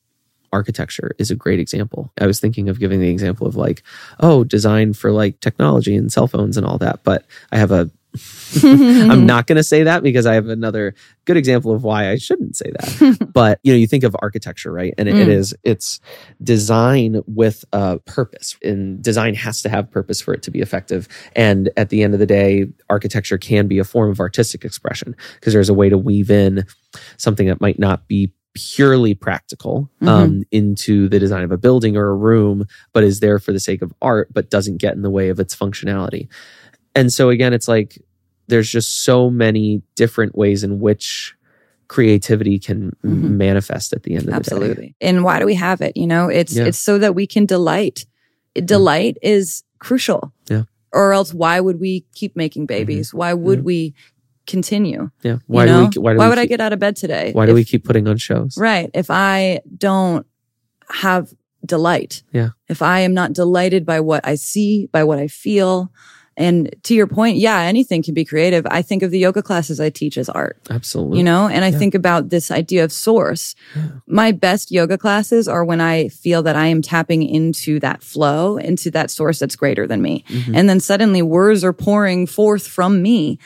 architecture is a great example. I was thinking of giving the example of like, oh, design for like technology and cell phones and all that. But I have a I'm not going to say that because I have another good example of why I shouldn't say that. but you know, you think of architecture, right? And it, it Mm. is it's design with a purpose, and design has to have purpose for it to be effective. And at the end of the day, architecture can be a form of artistic expression because there's a way to weave in something that might not be purely practical um, into the design of a building or a room, but is there for the sake of art, but doesn't get in the way of its functionality. And so again, it's like there's just so many different ways in which creativity can Mhm. manifest at the end of the day. Absolutely. And why do we have it? You know, it's Yeah. it's so that we can delight. Delight is crucial. Yeah. Mm-hmm. Or else why would we keep making babies? Why would we continue? Yeah. Why you do we? Why do we would I get out of bed today? Why do If- we keep putting on shows? Right. If I don't have delight. Yeah. If I am not delighted by what I see, by what I feel. And to your point, yeah, anything can be creative. I think of the yoga classes I teach as art. Absolutely. you know and i Yeah. think about this idea of source Yeah. my best yoga classes are when i feel that i am tapping into that flow into that source that's greater than me Mhm. and then suddenly words are pouring forth from me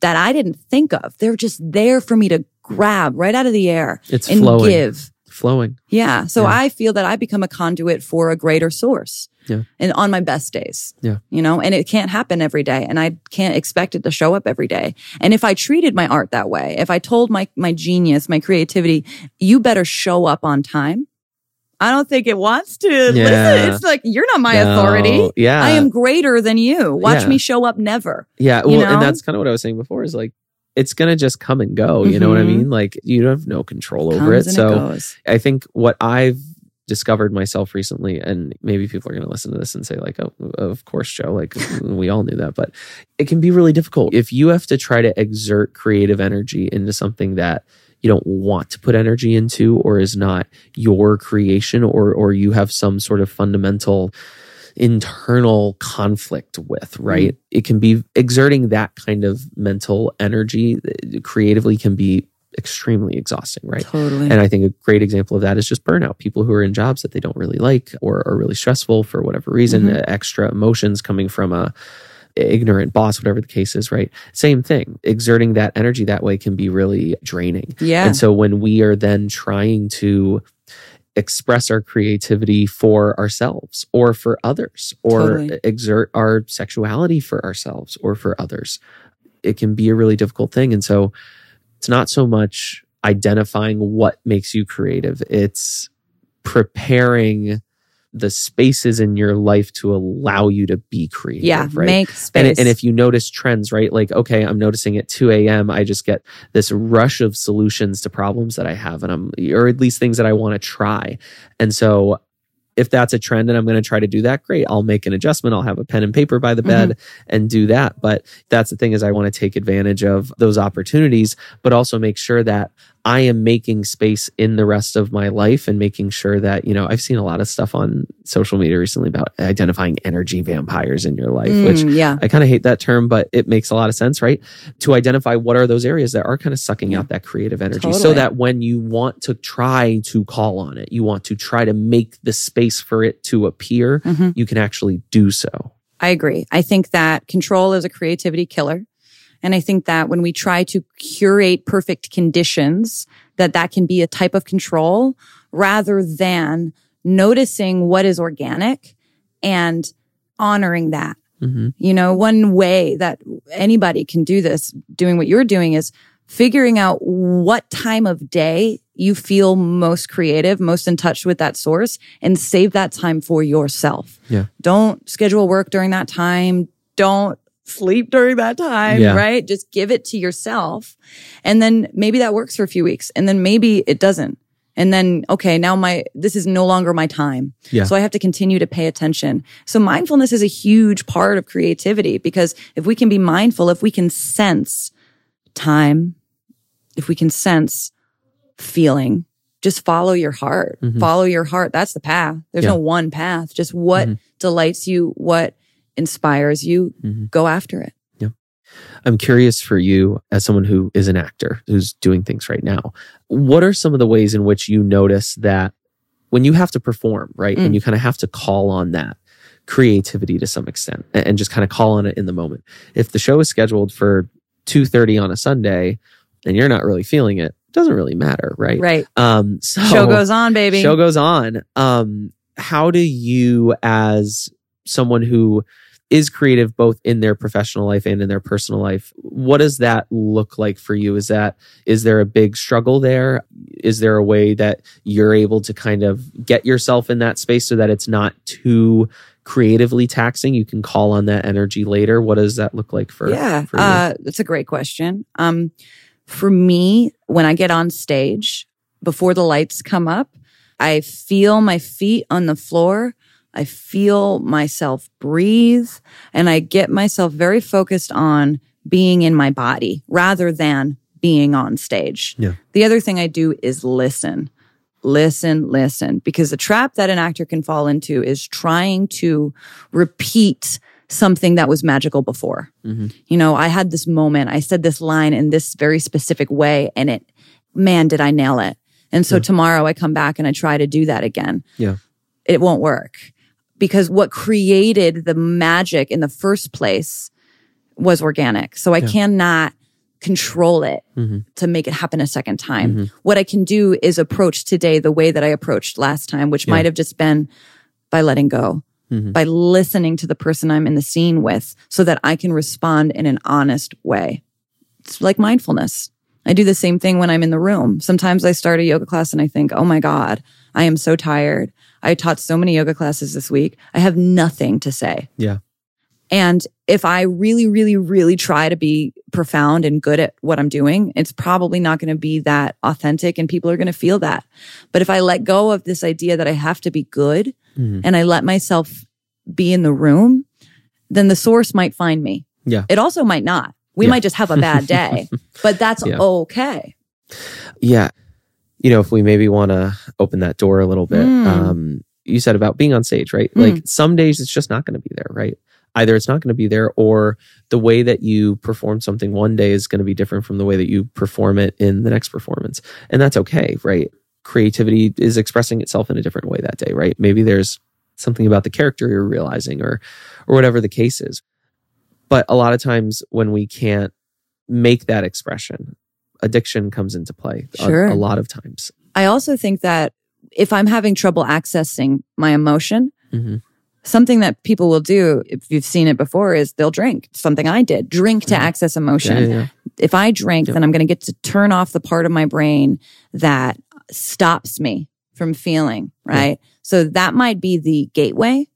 that i didn't think of they're just there for me to grab right out of the air it's and flowing. give Flowing. yeah so Yeah. i feel that i become a conduit for a greater source Yeah. and on my best days Yeah. you know and it can't happen every day and i can't expect it to show up every day and if i treated my art that way if i told my my genius my creativity you better show up on time i don't think it wants to Yeah. listen it's like you're not my No, authority Yeah. i am greater than you watch Yeah. me show up never Yeah, well, you know? and that's kind of what I was saying before. Is like it's gonna just come and go. You know what I Mhm. mean? Like you have no control over Comes it. So goes. I think what I've discovered myself recently, and maybe people are going to listen to this and say, like, oh, of course, Joe, like we all knew that, but it can be really difficult if you have to try to exert creative energy into something that you don't want to put energy into or is not your creation or or you have some sort of fundamental internal conflict with right it can be exerting that kind of mental energy uh, creatively can be extremely exhausting right totally and I think a great example of that is just burnout. People who are in jobs that they don't really like or are really stressful for whatever reason, Mhm. uh, extra emotions coming from a ignorant boss, whatever the case is, right? Same thing. Exerting that energy that way can be really draining. yeah And so when we are then trying to express our creativity for ourselves or for others or Totally. exert our sexuality for ourselves or for others, it can be a really difficult thing. And so it's not so much identifying what makes you creative, it's preparing the spaces in your life to allow you to be creative. yeah right? make And, space and if you notice trends, right? Like, okay, I'm noticing at 2 a.m., I just get this rush of solutions to problems that I have, and I'm, or at least things that I want to try. And so, if that's a trend and I'm going to try to do that, great. I'll make an adjustment. I'll have a pen and paper by the mm-hmm. bed and do that. But that's the thing is I want to take advantage of those opportunities, but also make sure that I am making space in the rest of my life and making sure that, you know, I've seen a lot of stuff on social media recently about identifying energy vampires in your life, which Mm, yeah I kind of hate that term, but it makes a lot of sense, right? To identify what are those areas that are kind of sucking out that creative energy so that when you want to try to call on it, you want to try to make the space for it to appear, Mhm. you can actually do so. I agree. I think that control is a creativity killer. And I think that when we try to curate perfect conditions, that that can be a type of control rather than noticing what is organic and honoring that. hmm You know, one way that anybody can do this, doing what you're doing is figuring out what time of day you feel most creative, most in touch with that source and save that time for yourself. Yeah. Don't schedule work during that time. Don't sleep during that time, Yeah. right? Just give it to yourself. And then maybe that works for a few weeks and then maybe it doesn't. And then, okay, now my, this is no longer my time. Yeah. So I have to continue to pay attention. So mindfulness is a huge part of creativity because if we can be mindful, if we can sense time, if we can sense feeling, just follow your heart. Mhm. Follow your heart. That's the path. There's Yeah. no one path. Just what Mhm. delights you, what inspires you, Mhm. go after it. Yeah. I'm curious for you, as someone who is an actor who's doing things right now, what are some of the ways in which you notice that when you have to perform, right? Mm. And you kind of have to call on that creativity to some extent and, and just kind of call on it in the moment. If the show is scheduled for 2:30 on a Sunday and you're not really feeling it, it doesn't really matter, right? Right. Um so Show goes on, baby. Show goes on. Um, how do you, as someone who is creative both in their professional life and in their personal life, what does that look like for you? Is that is there a big struggle there? Is there a way that you're able to kind of get yourself in that space so that it's not too creatively taxing? You can call on that energy later. What does that look like for? yeah, for you? uh, that's a great question. Um, for me, when I get on stage before the lights come up, I feel my feet on the floor. I feel myself breathe and I get myself very focused on being in my body rather than being on stage. Yeah. The other thing I do is listen. Listen, listen, because the trap that an actor can fall into is trying to repeat something that was magical before. Mhm. You know, I had this moment, I said this line in this very specific way, and it, man, did I nail it. And so Yeah. tomorrow I come back and I try to do that again. Yeah. It won't work because what created the magic in the first place was organic. So I Yeah. cannot control it Mhm. to make it happen a second time. Mhm. What I can do is approach today the way that I approached last time, which Yeah. might have just been by letting go, Mhm. by listening to the person I'm in the scene with so that I can respond in an honest way. It's like mindfulness. I do the same thing when I'm in the room. Sometimes I start a yoga class and I think, oh my God, I am so tired. I taught so many yoga classes this week. I have nothing to say. Yeah. And if I really, really, really try to be profound and good at what I'm doing, it's probably not going to be that authentic and people are going to feel that. But if I let go of this idea that I have to be good Mhm. and I let myself be in the room, then the source might find me. Yeah. It also might not. We Yeah. might just have a bad day, but that's Yeah. okay. Yeah. You know, if we maybe want to open that door a little bit, Mm. um, you said about being on stage, right? Mm. Like some days it's just not going to be there, right? Either it's not going to be there or the way that you perform something one day is going to be different from the way that you perform it in the next performance. And that's okay, right? Creativity is expressing itself in a different way that day, right? Maybe there's something about the character you're realizing or or whatever the case is. But a lot of times when we can't make that expression, addiction comes into play a- Sure. a, lot of times. I also think that if I'm having trouble accessing my emotion, Mhm. something that people will do, if you've seen it before, is they'll drink. Something I did, drink to Mhm. access emotion. yeah, yeah. If I drink, then I'm going to get to turn off the part of my brain that stops me from feeling, right? So that might be the gateway.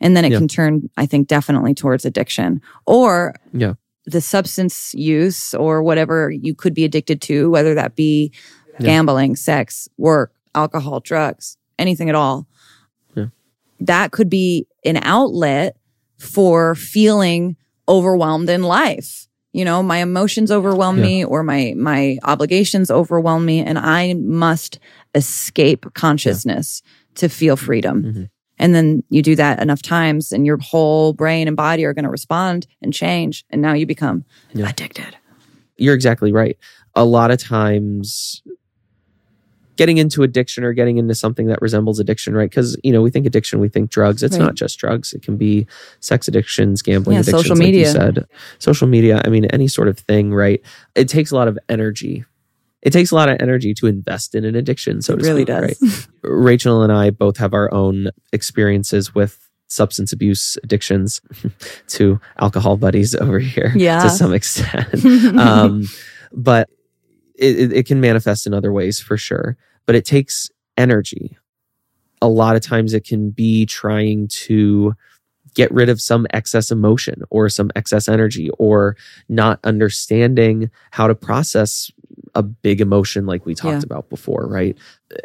And then it Yeah. can turn, I think, definitely towards addiction or Yeah. The substance use or whatever you could be addicted to, whether that be Yeah. gambling, sex, work, alcohol, drugs, anything at all. Yeah. That could be an outlet for feeling overwhelmed in life. You know, my emotions overwhelm Yeah. me or my my obligations overwhelm me and I must escape consciousness to feel freedom. Mhm. And then you do that enough times and your whole brain and body are going to respond and change and now you become Yeah. addicted. You're exactly right. A lot of times getting into addiction or getting into something that resembles addiction, right? Because, you know, we think addiction, we think drugs. It's Right. not just drugs. It can be sex addictions, gambling Yeah, addictions, social like media. you said. Social media. I mean, any sort of thing, right? It takes a lot of energy. It takes a lot of energy to invest in an addiction, so it really speak, does. right? Rachel and I both have our own experiences with substance abuse addictions to alcohol buddies over here Yeah. to some extent. um, but it, it, it can manifest in other ways for sure. But it takes energy. A lot of times it can be trying to get rid of some excess emotion or some excess energy or not understanding how to process a big emotion like we talked Yeah. about before, right?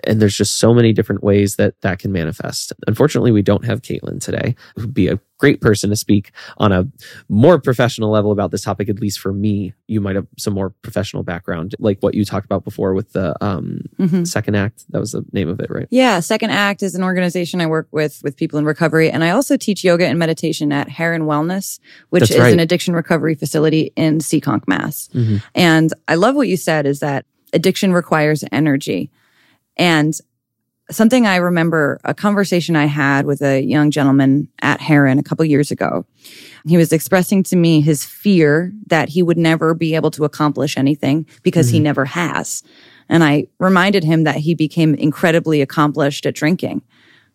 And there's just so many different ways that that can manifest. Unfortunately, we don't have Caitlin today, who'd be a great person to speak on a more professional level about this topic. At least for me, you might have some more professional background, like what you talked about before with the um, Mhm. second act. That was the name of it, right? Yeah, Second Act is an organization I work with with people in recovery, and I also teach yoga and meditation at Heron Wellness, which That's is right. an addiction recovery facility in Seekonk, Mass. Mhm. And I love what you said is that addiction requires energy, and something I remember a conversation I had with a young gentleman at Heron a couple years ago. He was expressing to me his fear that he would never be able to accomplish anything because he mm-hmm. never has. And I reminded him that he became incredibly accomplished at drinking.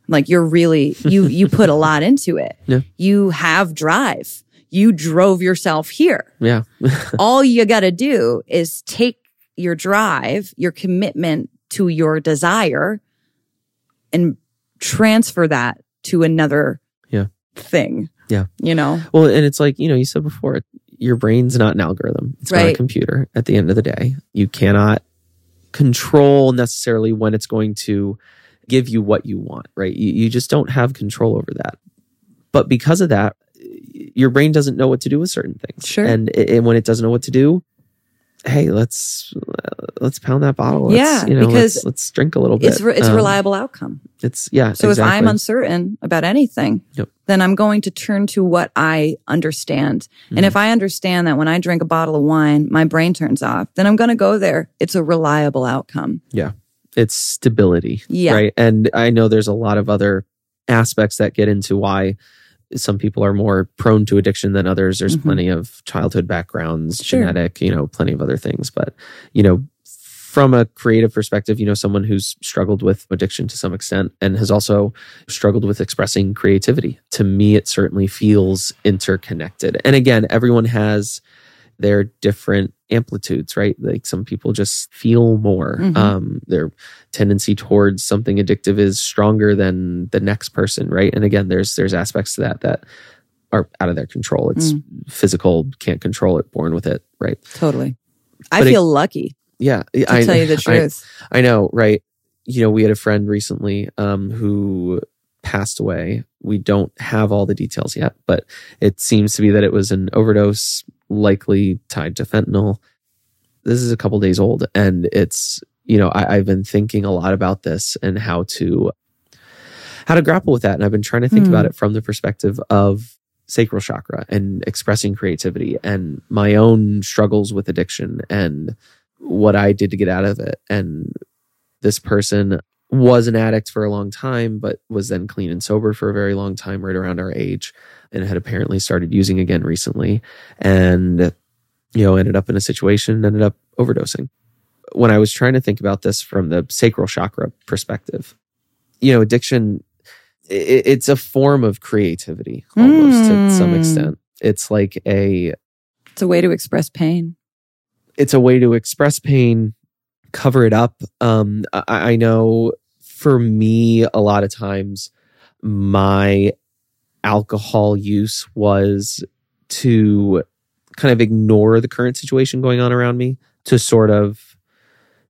Like you're really, you, you put a lot into it. Yeah. You have drive. You drove yourself here. Yeah. All you got to do is take your drive, your commitment to your desire and transfer that to another Yeah. thing. Yeah. You know? well, and it's like, you know, you said before, your brain's not an algorithm. It's not a computer at the end of the day. You cannot control necessarily when it's going to give you what you want, right? You, you just don't have control over that. But because of that, your brain doesn't know what to do with certain things. Sure. And, it, and when it doesn't know what to do, hey, let's let's pound that bottle. Let's, Yeah, you know, because let's, let's drink a little bit. It's, re- it's a Um, reliable outcome. It's yeah. So if I'm uncertain about anything, Yep. then I'm going to turn to what I understand. Mm-hmm. And if I understand that when I drink a bottle of wine, my brain turns off, then I'm going to go there. It's a reliable outcome. Yeah. It's stability. Yeah. Right. And I know there's a lot of other aspects that get into why some people are more prone to addiction than others. There's Mhm. plenty of childhood backgrounds, Sure. genetic, you know, plenty of other things. But, you know, from a creative perspective, you know, someone who's struggled with addiction to some extent and has also struggled with expressing creativity. To me, it certainly feels interconnected. And again, everyone has their different amplitudes, right? Like some people just feel more. Mhm. Um, their tendency towards something addictive is stronger than the next person, right? And again, there's there's aspects to that that are out of their control. It's Mm. physical, can't control it, born with it, right? Totally. I But it- feel lucky Yeah, to I tell you the I- truth. I know, right? You know, we had a friend recently um, who passed away. We don't have all the details yet, but it seems to be that it was an overdose, likely tied to fentanyl. This is a couple days old, and it's you know I, I've been thinking a lot about this and how to how to grapple with that, and I've been trying to think Hmm. about it from the perspective of sacral chakra and expressing creativity and my own struggles with addiction and what I did to get out of it. And this person was an addict for a long time, but was then clean and sober for a very long time, right around our age, and had apparently started using again recently. And, you know, ended up in a situation, ended up overdosing. When I was trying to think about this from the sacral chakra perspective, you know, addiction, i- i- it's a form of creativity almost to some Mm. extent. It's like a, It's a way to express pain. it's a way to express pain, cover it up. Um, I, I know for me, a lot of times my alcohol use was to kind of ignore the current situation going on around me, to sort of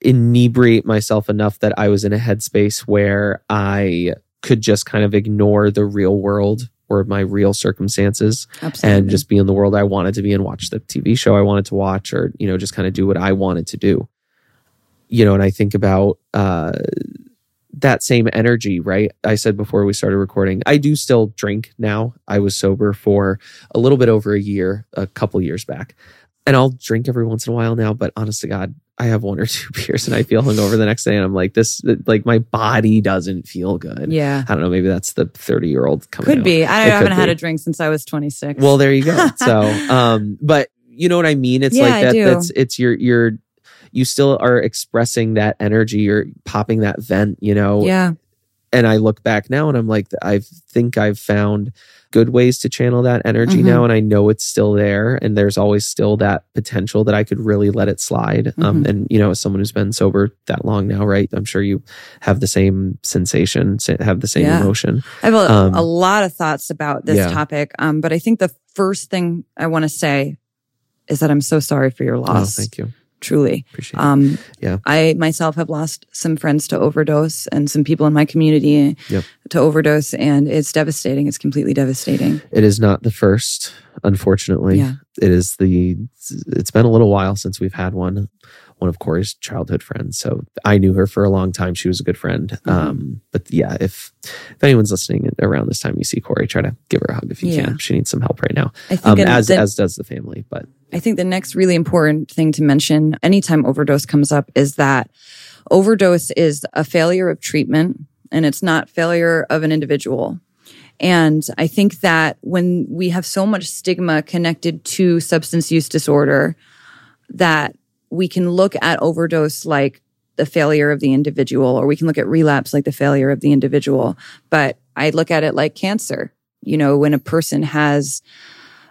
inebriate myself enough that I was in a headspace where I could just kind of ignore the real world or my real circumstances Absolutely. and just be in the world I wanted to be and watch the TV show I wanted to watch or, you know, just kind of do what I wanted to do. You know, and I think about uh, that same energy, right? I said before we started recording, I do still drink now. I was sober for a little bit over a year, a couple years back. And I'll drink every once in a while now, but honest to God, I have one or two beers and I feel hungover the next day. And I'm like, this, like, my body doesn't feel good. yeah. I don't know. Maybe that's the 30 year old coming Could out. be. I It haven't had be. a drink since I was 26. Well, there you go. So, um, but you know what I mean? It's Yeah, like that. That's it's your your you still are expressing that energy. You're popping that vent. You know. yeah. And I look back now, and I'm like, I think I've found good ways to channel that energy Mhm. now, and I know it's still there, and there's always still that potential that I could really let it slide. Um, Mhm. and you know, as someone who's been sober that long now, right? I'm sure you have the same sensation, have the same Yeah. emotion. I have a, Um, a lot of thoughts about this yeah. topic. Um, but I think the first thing I want to say is that I'm so sorry for your Oh, loss. thank you. Truly. Appreciate it. Um, Yeah. I myself have lost some friends to overdose and some people in my community Yep. to overdose, and it's devastating. It's completely devastating. It is not the first, unfortunately. Yeah. It is the, it's been a little while since we've had one. One of Corey's childhood friends. So I knew her for a long time. She was a good friend. Mhm. Um, but yeah, if, if anyone's listening around this time you see Corey, try to give her a hug if you Yeah. can. She needs some help right now. I think Um, as, the, as does the family. But I think the next really important thing to mention anytime overdose comes up is that overdose is a failure of treatment and it's not failure of an individual. And I think that when we have so much stigma connected to substance use disorder, that we can look at overdose like the failure of the individual, or we can look at relapse like the failure of the individual. But I look at it like cancer. You know, when a person has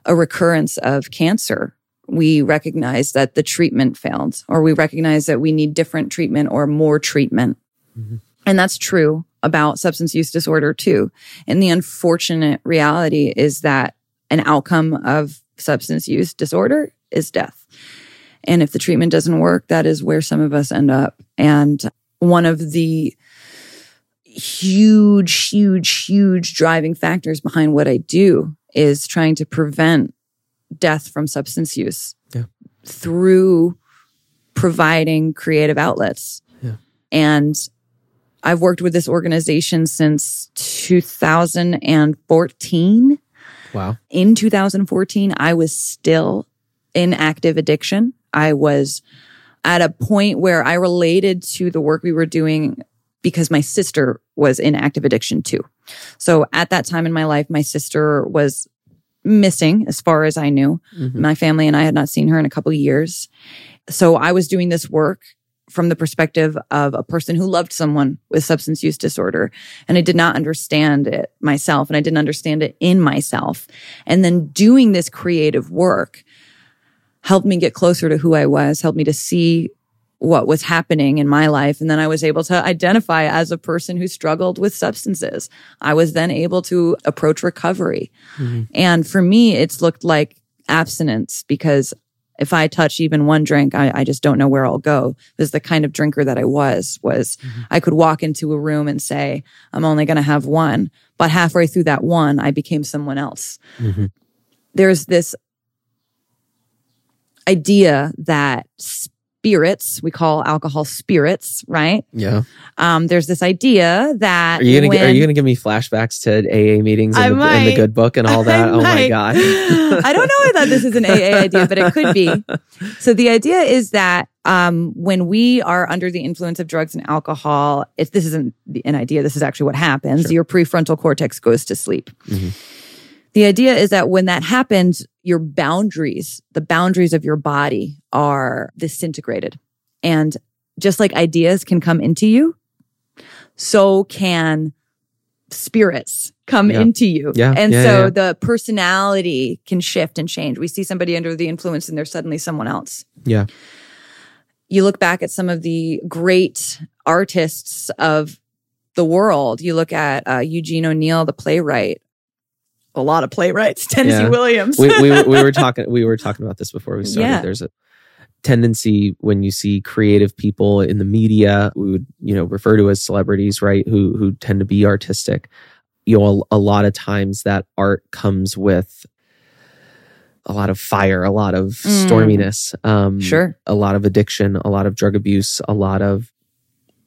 a recurrence of cancer, we recognize that the treatment failed, or we recognize that we need different treatment or more treatment. Mm-hmm. And that's true about substance use disorder too. And the unfortunate reality is that an outcome of substance use disorder is death. And if the treatment doesn't work, that is where some of us end up. And one of the huge, huge, huge driving factors behind what I do is trying to prevent death from substance use yeah. through providing creative outlets. Yeah. And I've worked with this organization since 2014. Wow. In 2014, I was still in active addiction. I was at a point where I related to the work we were doing because my sister was in active addiction too. So at that time in my life, my sister was missing as far as I knew. Mm-hmm. My family and I had not seen her in a couple years. So I was doing this work from the perspective of a person who loved someone with substance use disorder. And I did not understand it myself and I didn't understand it in myself. And then doing this creative work helped me get closer to who I was, helped me to see what was happening in my life. And then I was able to identify as a person who struggled with substances. I was then able to approach recovery. Mm-hmm. And for me, it's looked like abstinence because if I touch even one drink, I, I, just don't know where I'll go. Because the kind of drinker that I was, was mm-hmm. I could walk into a room and say, I'm only going to have one. But halfway through that one, I became someone else. Mm-hmm. There's this idea that spirits, we call alcohol spirits, right? Yeah. Um, there's this idea that are you gonna when, are you gonna give me flashbacks to AA meetings in, the, in the, good book and all that? oh my god! I don't know that this is an AA idea, but it could be. So the idea is that um, when we are under the influence of drugs and alcohol, if this isn't an idea, this is actually what happens. Sure. Your prefrontal cortex goes to sleep. Mm-hmm. The idea is that when that happens, your boundaries, the boundaries of your body are disintegrated. And just like ideas can come into you, so can spirits come yeah. into you. Yeah. And yeah, so the personality can shift and change. We see somebody under the influence and they're suddenly someone else. Yeah. You look back at some of the great artists of the world. You look at uh, Eugene O'Neill, the playwright, a lot of playwrights. Tennessee yeah. Williams. we, we, we, were talking. We were talking about this before we started. Yeah. There's a tendency when you see creative people in the media, we would you know refer to as celebrities, right? Who who tend to be artistic. You know, a, a lot of times that art comes with a lot of fire, a lot of mm. storminess, um, sure, a lot of addiction, a lot of drug abuse, a lot of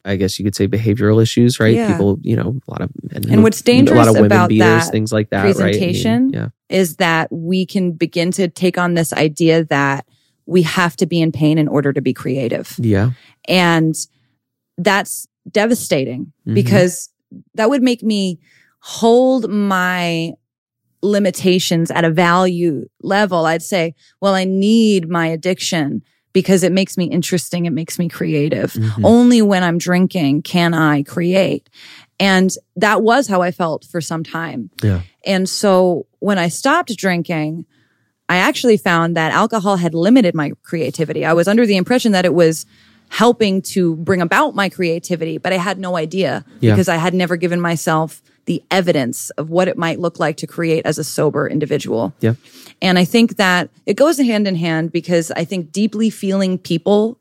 I guess you could say behavioral issues, right? Yeah. People, you know, a lot of and, and what's dangerous a lot of women about beaters, that things like that, presentation right? I mean, yeah. is that we can begin to take on this idea that we have to be in pain in order to be creative. Yeah. And that's devastating mm-hmm. because that would make me hold my limitations at a value level. I'd say, well, I need my addiction because it makes me interesting. It makes me creative. Mm-hmm. Only when I'm drinking can I create. And that was how I felt for some time. Yeah. And so when I stopped drinking, I actually found that alcohol had limited my creativity. I was under the impression that it was helping to bring about my creativity, but I had no idea yeah. because I had never given myself the evidence of what it might look like to create as a sober individual. Yeah. And I think that it goes hand in hand because I think deeply feeling people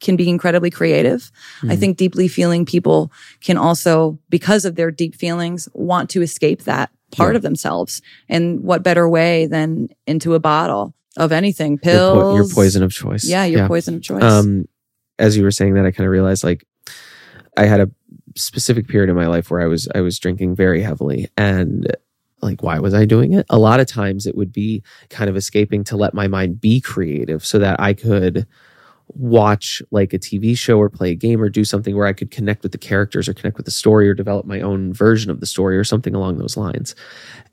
can be incredibly creative. Mm-hmm. I think deeply feeling people can also, because of their deep feelings, want to escape that part yeah. of themselves. And what better way than into a bottle of anything, pills, your, po- your poison of choice. Yeah, your yeah. poison of choice. Um, as you were saying that, I kind of realized like I had a specific period in my life where I was I was drinking very heavily and like why was I doing it? A lot of times it would be kind of escaping to let my mind be creative so that I could watch like a TV show or play a game or do something where I could connect with the characters or connect with the story or develop my own version of the story or something along those lines.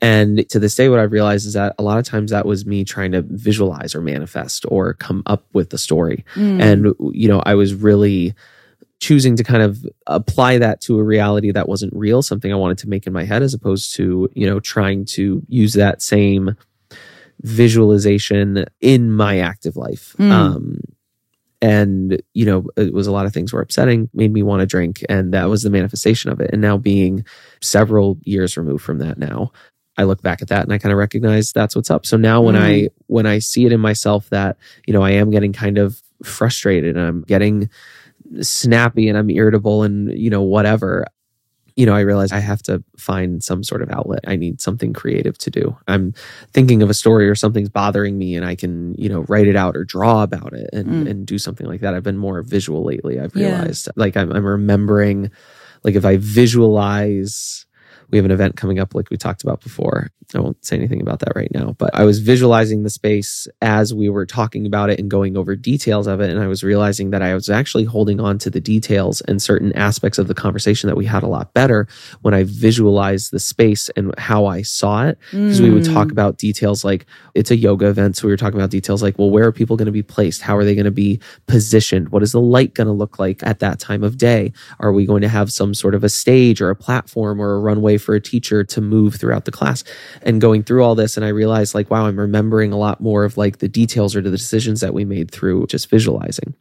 And to this day, what I've realized is that a lot of times that was me trying to visualize or manifest or come up with the story. Mm. And, you know, I was really choosing to kind of apply that to a reality that wasn't real, something I wanted to make in my head, as opposed to, you know, trying to use that same visualization in my active life. Mm. Um, and you know it was a lot of things were upsetting made me want to drink and that was the manifestation of it and now being several years removed from that now i look back at that and i kind of recognize that's what's up so now when i when i see it in myself that you know i am getting kind of frustrated and i'm getting snappy and i'm irritable and you know whatever you know, I realize I have to find some sort of outlet. I need something creative to do. I'm thinking of a story or something's bothering me and I can, you know, write it out or draw about it and, Mm. and do something like that. I've been more visual lately. I've Yeah. realized like I'm, I'm remembering, like if I visualize, we have an event coming up like we talked about before. I won't say anything about that right now, but I was visualizing the space as we were talking about it and going over details of it. And I was realizing that I was actually holding on to the details and certain aspects of the conversation that we had a lot better when I visualized the space and how I saw it. Because we would Mm. talk about details like it's a yoga event. So we were talking about details like, well, where are people going to be placed? How are they going to be positioned? What is the light going to look like at that time of day? Are we going to have some sort of a stage or a platform or a runway for a teacher to move throughout the class? And going through all this, and I realized like, wow, I'm remembering a lot more of like the details or the decisions that we made through just visualizing.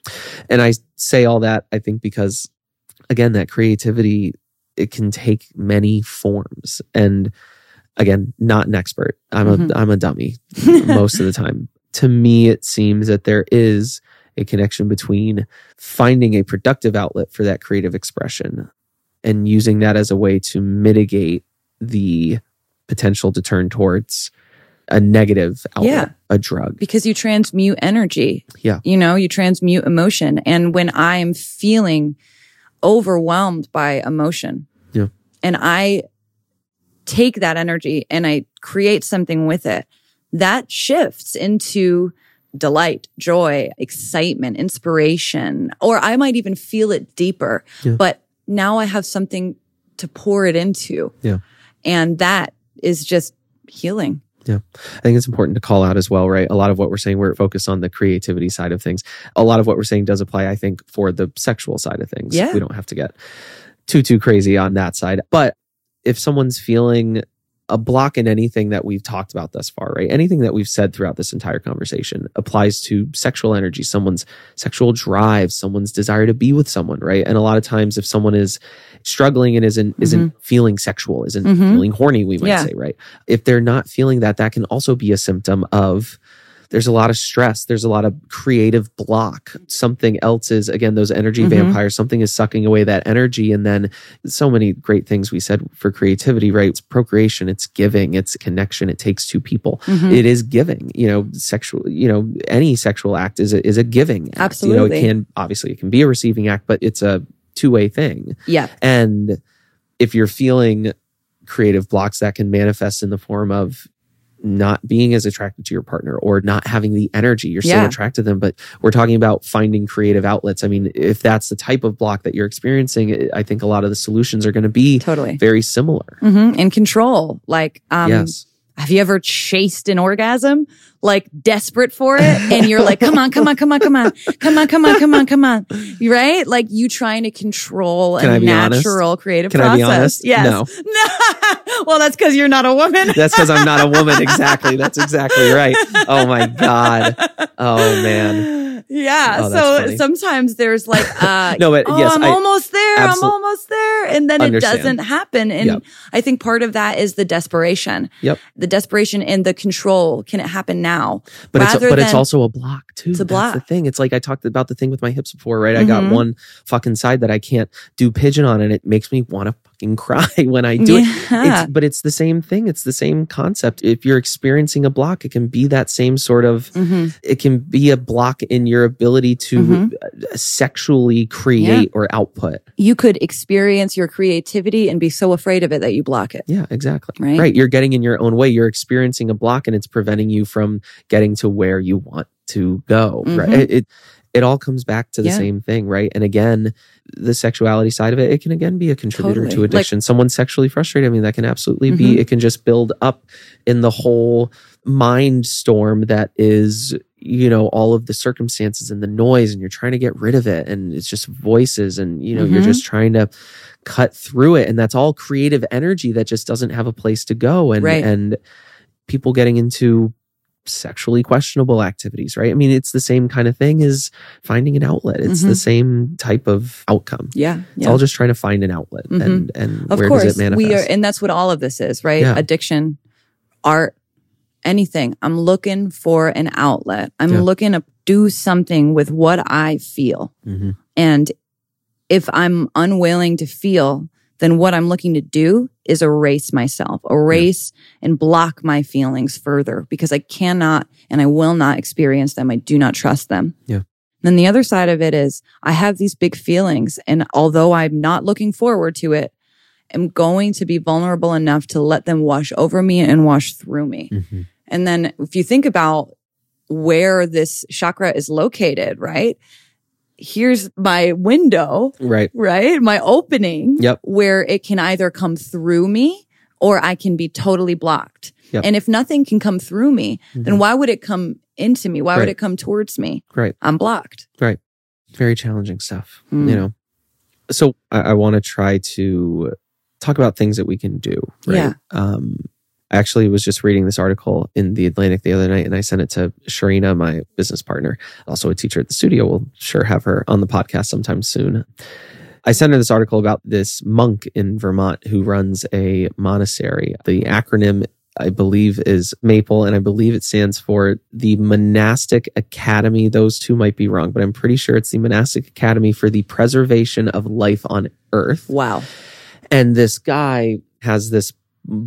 And I say all that, I think, because again, that creativity, it can take many forms. And again, not an expert. I'm Mhm. a I'm a dummy most of the time. To me, it seems that there is a connection between finding a productive outlet for that creative expression and using that as a way to mitigate the potential to turn towards a negative outlet, Yeah. a drug. because you transmute energy. Yeah. You know, you transmute emotion. And when I am feeling overwhelmed by emotion, Yeah. and I take that energy and I create something with it, that shifts into delight, joy, excitement, inspiration, or I might even feel it deeper. Yeah. But now I have something to pour it into. Yeah. And that is just healing. Yeah. I think it's important to call out as well, right? A lot of what we're saying, we're focused on the creativity side of things. A lot of what we're saying does apply, I think, for the sexual side of things. Yeah. We don't have to get too, too crazy on that side. But if someone's feeling a block in anything that we've talked about thus far, right? Anything that we've said throughout this entire conversation applies to sexual energy, someone's sexual drive, someone's desire to be with someone, right? And a lot of times if someone is struggling and isn't isn't feeling sexual, isn't Mhm. feeling horny, we might Yeah. say, right? If they're not feeling that, that can also be a symptom of there's a lot of stress. There's a lot of creative block. Something else is, again, those energy Mhm. vampires, something is sucking away that energy. And then so many great things we said for creativity, right? It's procreation, it's giving, it's connection. It takes two people. Mhm. It is giving, you know, sexual, you know, any sexual act is a, is a giving act. You know, it can, obviously, it can be a receiving act, but it's a two way thing. yeah. And if you're feeling creative blocks, that can manifest in the form of not being as attracted to your partner or not having the energy. You're still Yeah. attracted to them, but we're talking about finding creative outlets. I mean, if that's the type of block that you're experiencing, I think a lot of the solutions are going to be Totally. very similar. hmm And control. Like, um, yes. have you ever chased an orgasm? Like desperate for it. And you're like, come on, come on, come on, come on, come on, come on, come on, come on. Right? Like you trying to control Can a be honest? natural creative Can I process. be honest? Yes. No. well, that's because you're not a woman. That's because I'm not a woman. Exactly. That's exactly right. Oh my God. Oh man. Yeah. Oh, so funny. sometimes there's like, uh, No, but oh, yes, I'm I almost there. I'm almost there. And then Understand. it doesn't happen. And Yep. I think part of that is the desperation. Yep. The desperation and the control. Can it happen now? But it's but it's also a block too. It's a That's block. the thing. It's like I talked about the thing with my hips before, right? I got Mhm. one fucking side that I can't do pigeon on, and it makes me want to fucking cry when I do it. Yeah. But it's the same thing. It's the same concept. If you're experiencing a block, it can be that same sort of. Mhm. It can be a block in your ability to Mhm. uh, sexually create or output. You could experience your creativity and be so afraid of it that you block it. Yeah, exactly. Right. Right. You're getting in your own way. You're experiencing a block, and it's preventing you from getting to where you want to go. Right. Mhm. It, it it all comes back to the Yeah. same thing, right? And again, the sexuality side of it, it can again be a contributor Totally. to Like- addiction. Someone's sexually frustrated. I mean, that can absolutely Mhm. be, it can just build up in the whole mind storm that is, you know, all of the circumstances and the noise, and you're trying to get rid of it. And it's just voices, and, you know, you're Mhm. just trying to cut through it. And that's all creative energy that just doesn't have a place to go. And, Right. and people getting into sexually questionable activities, right? I mean, it's the same kind of thing as finding an outlet. It's the Mhm. same type of outcome. Yeah. It's all just trying to find an outlet Mhm. and and of where course does it manifest? we are and that's what all of this is right Yeah. addiction art anything i'm looking for an outlet i'm Yeah. looking to do something with what i feel Mhm. and if i'm unwilling to feel then what i'm looking to do is erase myself erase and block my feelings further because i cannot and i will not experience them i do not trust them Yeah. then the other side of it is I have these big feelings. And although I'm not looking forward to it, I'm going to be vulnerable enough to let them wash over me and wash through me. Mhm. And then if you think about where this chakra is located, right? Here's my window, Right. right? My opening Yep. where it can either come through me or I can be totally blocked. Yep. And if nothing can come through me, then Mhm. why would it come into me? Why Right. would it come towards me? Right. I'm blocked. Right. Very challenging stuff. Mm. You know. So I, I want to try to talk about things that we can do. Right? Yeah. Um I actually was just reading this article in the Atlantic the other night and I sent it to Sharina, my business partner, also a teacher at the studio. We'll sure have her on the podcast sometime soon. I sent her this article about this monk in Vermont who runs a monastery. The acronym, I believe, is MAPLE, and I believe it stands for the Monastic Academy. Those two might be wrong, but I'm pretty sure it's the Monastic Academy for the Preservation of Life on Earth. Wow. And this guy has this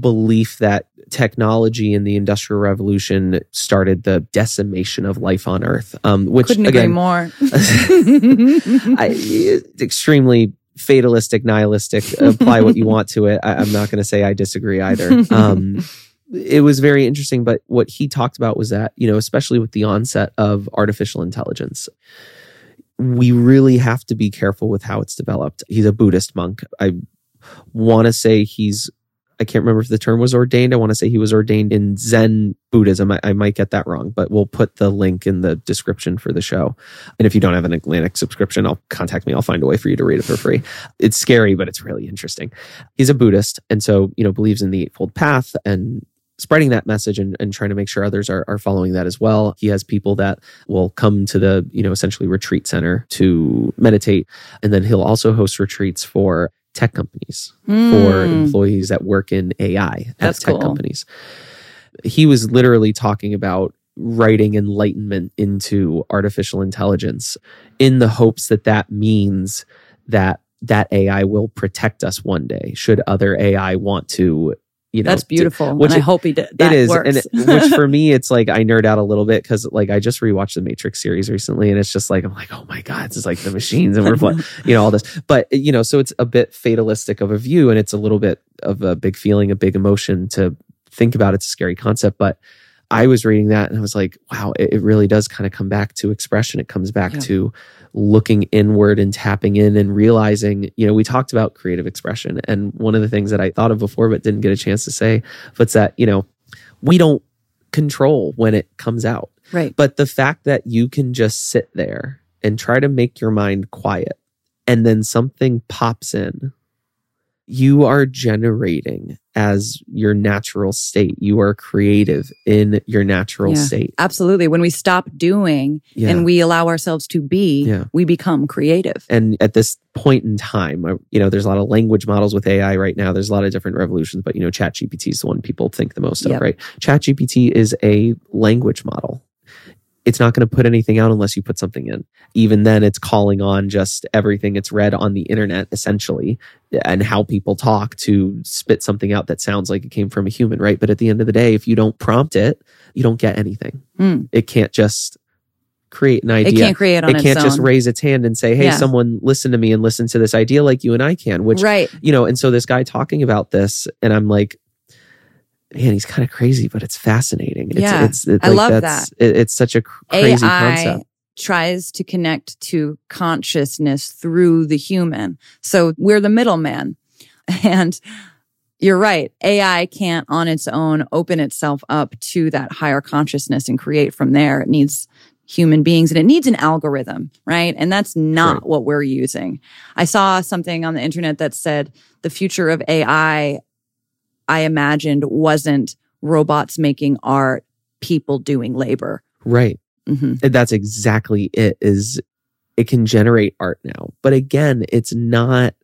belief that technology and the industrial revolution started the decimation of life on earth um which Couldn't agree more. I, it's extremely fatalistic, nihilistic. Apply what you want to it. I, I'm not going to say I disagree either. Um, it was very interesting, but what he talked about was that, you know, especially with the onset of artificial intelligence, we really have to be careful with how it's developed. He's a Buddhist monk. I want to say he's, I can't remember if the term was ordained. I want to say he was ordained in Zen Buddhism. I, I might get that wrong, but we'll put the link in the description for the show. And if you don't have an Atlantic subscription, I'll contact me. I'll find a way for you to read it for free. It's scary, but it's really interesting. He's a Buddhist and so, you know, believes in the Eightfold Path and spreading that message and, and trying to make sure others are, are following that as well. He has people that will come to the, you know, essentially retreat center to meditate. And then he'll also host retreats for tech companies, for Mm. employees that work in AI at That's tech cool. companies. He was literally talking about writing enlightenment into artificial intelligence in the hopes that that means that that AI will protect us one day should other AI want to you know That's beautiful. which and I hope he did. That it is, works. and it, which for me, it's like I nerd out a little bit because like I just rewatched the Matrix series recently, and it's just like I'm like, oh my god, is like the machines, and we're you know all this, but you know, so it's a bit fatalistic of a view, and it's a little bit of a big feeling, a big emotion to think about. It's a scary concept, but I was reading that and I was like, wow, it, it really does kind of come back to expression. It comes back Yeah. to looking inward and tapping in and realizing, you know, we talked about creative expression. And one of the things that I thought of before but didn't get a chance to say, was that, you know, we don't control when it comes out. right. But the fact that you can just sit there and try to make your mind quiet and then something pops in, you are generating as your natural state. You are creative in your natural Yeah. state. Absolutely. When we stop doing Yeah. and we allow ourselves to be, Yeah. we become creative. and at this point in time, you know, there's a lot of language models with AI right now. There's a lot of different revolutions, but you know, ChatGPT is the one people think the most Yep. of, right? ChatGPT is a language model. It's not going to put anything out unless you put something in. Even then, it's calling on just everything it's read on the internet, essentially, and how people talk to spit something out that sounds like it came from a human, right? But at the end of the day, if you don't prompt it, you don't get anything. Hmm. It can't just create an idea It can't create on it can't own. just raise its hand and say, "Hey, Yeah. someone listen to me and listen to this idea like you and I can." Which right. you know, and so this guy talking about this, and I'm like, man, he's kind of crazy, but it's fascinating. It's, Yeah, it's, it's I like love that's, It, it's such a cr- crazy AI concept. tries to connect to consciousness through the human. So we're the middleman. And you're right. AI can't on its own open itself up to that higher consciousness and create from there. It needs human beings and it needs an algorithm, right? And that's not right. what we're using. I saw something on the internet that said the future of AI, I imagined wasn't robots making art, people doing labor. Right. Mm-hmm. That's exactly it is it can generate art now. But again, it's not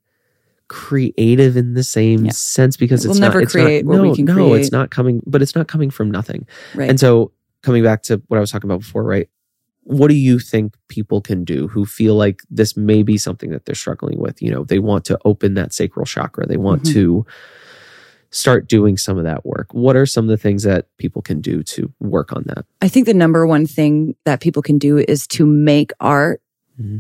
creative in the same yeah. sense because it's we'll not, never create not, no, no, create. it's not coming, but it's not coming from nothing. Right. And so coming back to what I was talking about before, right? What do you think people can do who feel like this may be something that they're struggling with? You know, they want to open that sacral chakra. They want mm-hmm. to start doing some of that work. What are some of the things that people can do to work on that? I think the number one thing that people can do is to make art, mm-hmm.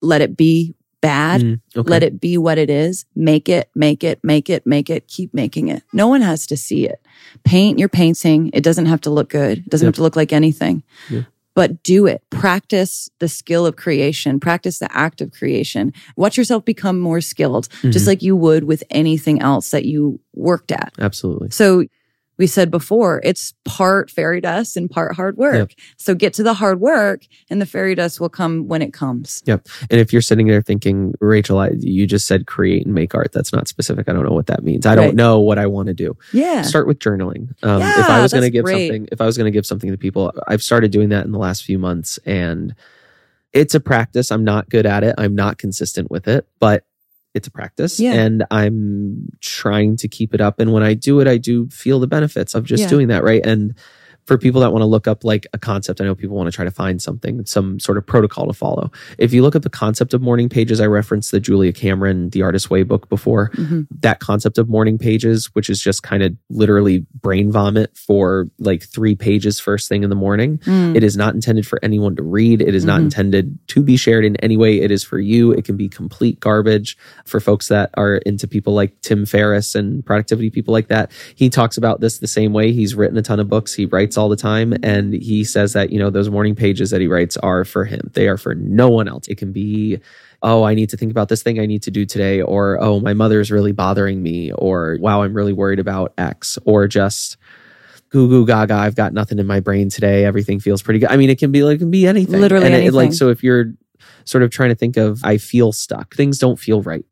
let it be bad. Mm, okay. Let it be what it is. Make it, make it, make it, make it, keep making it. No one has to see it. Paint your painting. It doesn't have to look good. It doesn't yep. have to look like anything. Yep. But do it. Practice the skill of creation. Practice the act of creation. Watch yourself become more skilled, mm-hmm. just like you would with anything else that you worked at. Absolutely. So we said before, it's part fairy dust and part hard work. Yep. So get to the hard work and the fairy dust will come when it comes. Yep. And if you're sitting there thinking, Rachel, I, you just said create and make art. That's not specific. I don't know what that means. I right. don't know what I want to do. Yeah. Start with journaling. Um, yeah, if I was going to give great. something, if I was going to give something to people, I've started doing that in the last few months and it's a practice. I'm not good at it. I'm not consistent with it, but it's a practice yeah. and I'm trying to keep it up. And when I do it, I do feel the benefits of just yeah. doing that. Right. And for people that want to look up like a concept, I know people want to try to find something, some sort of protocol to follow. If you look at the concept of morning pages, I referenced the Julia Cameron, The Artist Way book before. Mm-hmm. That concept of morning pages, which is just kind of literally brain vomit for like three pages first thing in the morning. Mm. It is not intended for anyone to read. It is mm-hmm. not intended to be shared in any way. It is for you. It can be complete garbage for folks that are into people like Tim Ferriss and productivity people like that. He talks about this the same way. He's written a ton of books. He writes all the time. And he says that, you know, those morning pages that he writes are for him. They are for no one else. It can be, oh, I need to think about this thing I need to do today, or oh, my mother's really bothering me, or wow, I'm really worried about X, or just goo goo gaga, I've got nothing in my brain today. Everything feels pretty good. I mean, it can be like, it can be anything. Literally and anything. It, like, so if you're sort of trying to think of, I feel stuck, things don't feel right.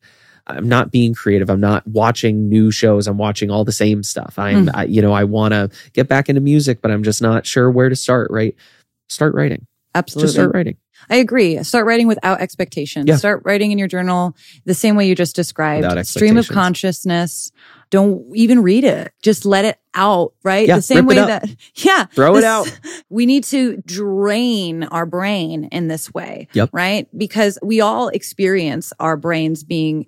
I'm not being creative. I'm not watching new shows. I'm watching all the same stuff. I'm, mm. I, you know, I want to get back into music, but I'm just not sure where to start. Right? Start writing. Absolutely. Just start writing. I agree. Start writing without expectations. Yeah. Start writing in your journal the same way you just described. Stream of consciousness. Don't even read it. Just let it out, right? Yeah, the same way that, yeah. Throw this, it out. We need to drain our brain in this way, yep. right? Because we all experience our brains being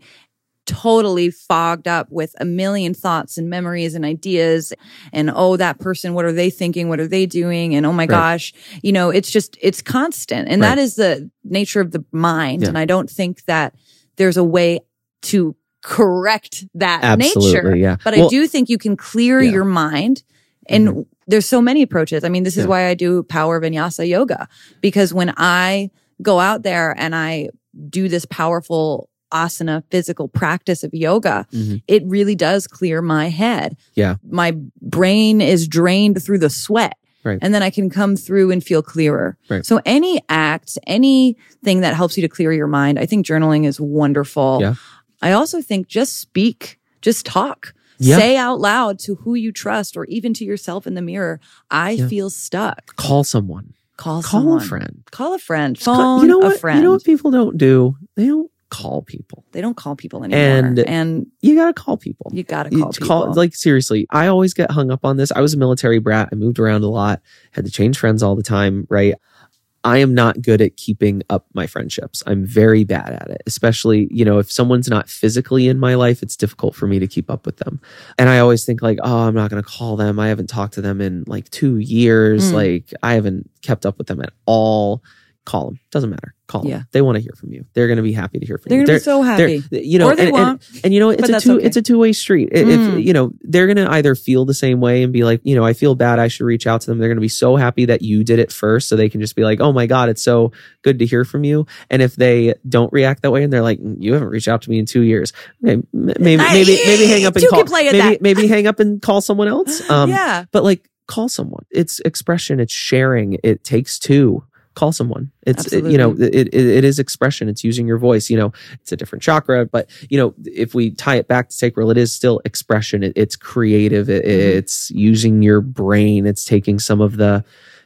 totally fogged up with a million thoughts and memories and ideas and oh that person what are they thinking what are they doing and oh my right. gosh you know it's just it's constant and right. that is the nature of the mind yeah. and i don't think that there's a way to correct that Absolutely, nature yeah. but well, i do think you can clear yeah. your mind and mm-hmm. there's so many approaches i mean this is Yeah. why i do power vinyasa yoga because when i go out there and i do this powerful asana physical practice of yoga, Mhm. it really does clear my head. Yeah. My brain is drained through the sweat. Right. And then I can come through and feel clearer. Right. So any act, anything that helps you to clear your mind, I think journaling is wonderful. Yeah. I also think just speak, just talk. Yeah. Say out loud to who you trust or even to yourself in the mirror, I Yeah. feel stuck. Call someone. Call Call someone. a friend. Call a friend. Call- Phone you know a what? friend. You know what people don't do? They don't call people. they don't call people anymore. And- and You gotta call people. you gotta You call people. like seriously. I always get hung up on this. I was a military brat. I moved around a lot. Had to change friends all the time. Right. I am not good at keeping up my friendships. I'm very bad at it. Especially, you know, if someone's not physically in my life, it's difficult for me to keep up with them. And I always think like, oh, I'm not going to call them. I haven't talked to them in like 2 years. Mm. Like I haven't kept up with them at all. call them. Doesn't matter. Call them. Yeah. They want to hear from you. They're going to be happy to hear from you. They're you. be so happy. they're- You know, Or they and, and- and you know, it's a two, okay. it's a two way street. Mm. If you know, they're going to either feel the same way and be like, you know, I feel bad. I should reach out to them. They're going to be so happy that you did it first, so they can just be like, oh my god, it's so good to hear from you. And if they don't react that way and they're like, "Mm, you haven't reached out to me in two years, okay, maybe maybe maybe hang up and call. maybe that. maybe hang up and call someone else. Um, yeah. but like call someone it's expression it's sharing it takes two call someone. It's it- you know it, it, it is expression. It's using your voice you know it's a different chakra but you know if we tie it back to sacral it is still expression. It, it's creative. Mhm. it's using your brain. It's taking some of the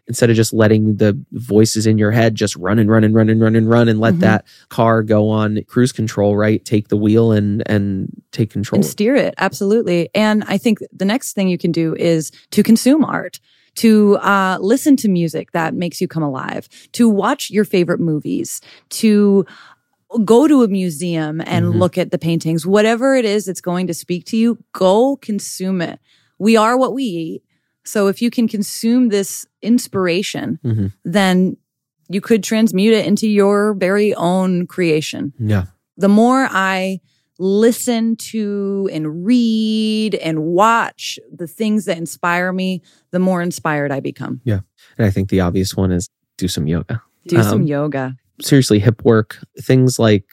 instead of just letting the voices in your head just run and run and run and run and run and let Mhm. that car go on cruise control right? Take the wheel and and take control and steer it. Absolutely. And i think the next thing you can do is to consume art to uh, listen to music that makes you come alive to watch your favorite movies to go to a museum and Mhm. look at the paintings. Whatever it is that's going to speak to you go consume it. We are what we eat. So if you can consume this inspiration Mhm. then you could transmute it into your very own creation. Yeah. The more I listen to and read and watch the things that inspire me, the more inspired I become. Yeah. And i think the obvious one is do some yoga Do some Um, yoga. seriously hip work things like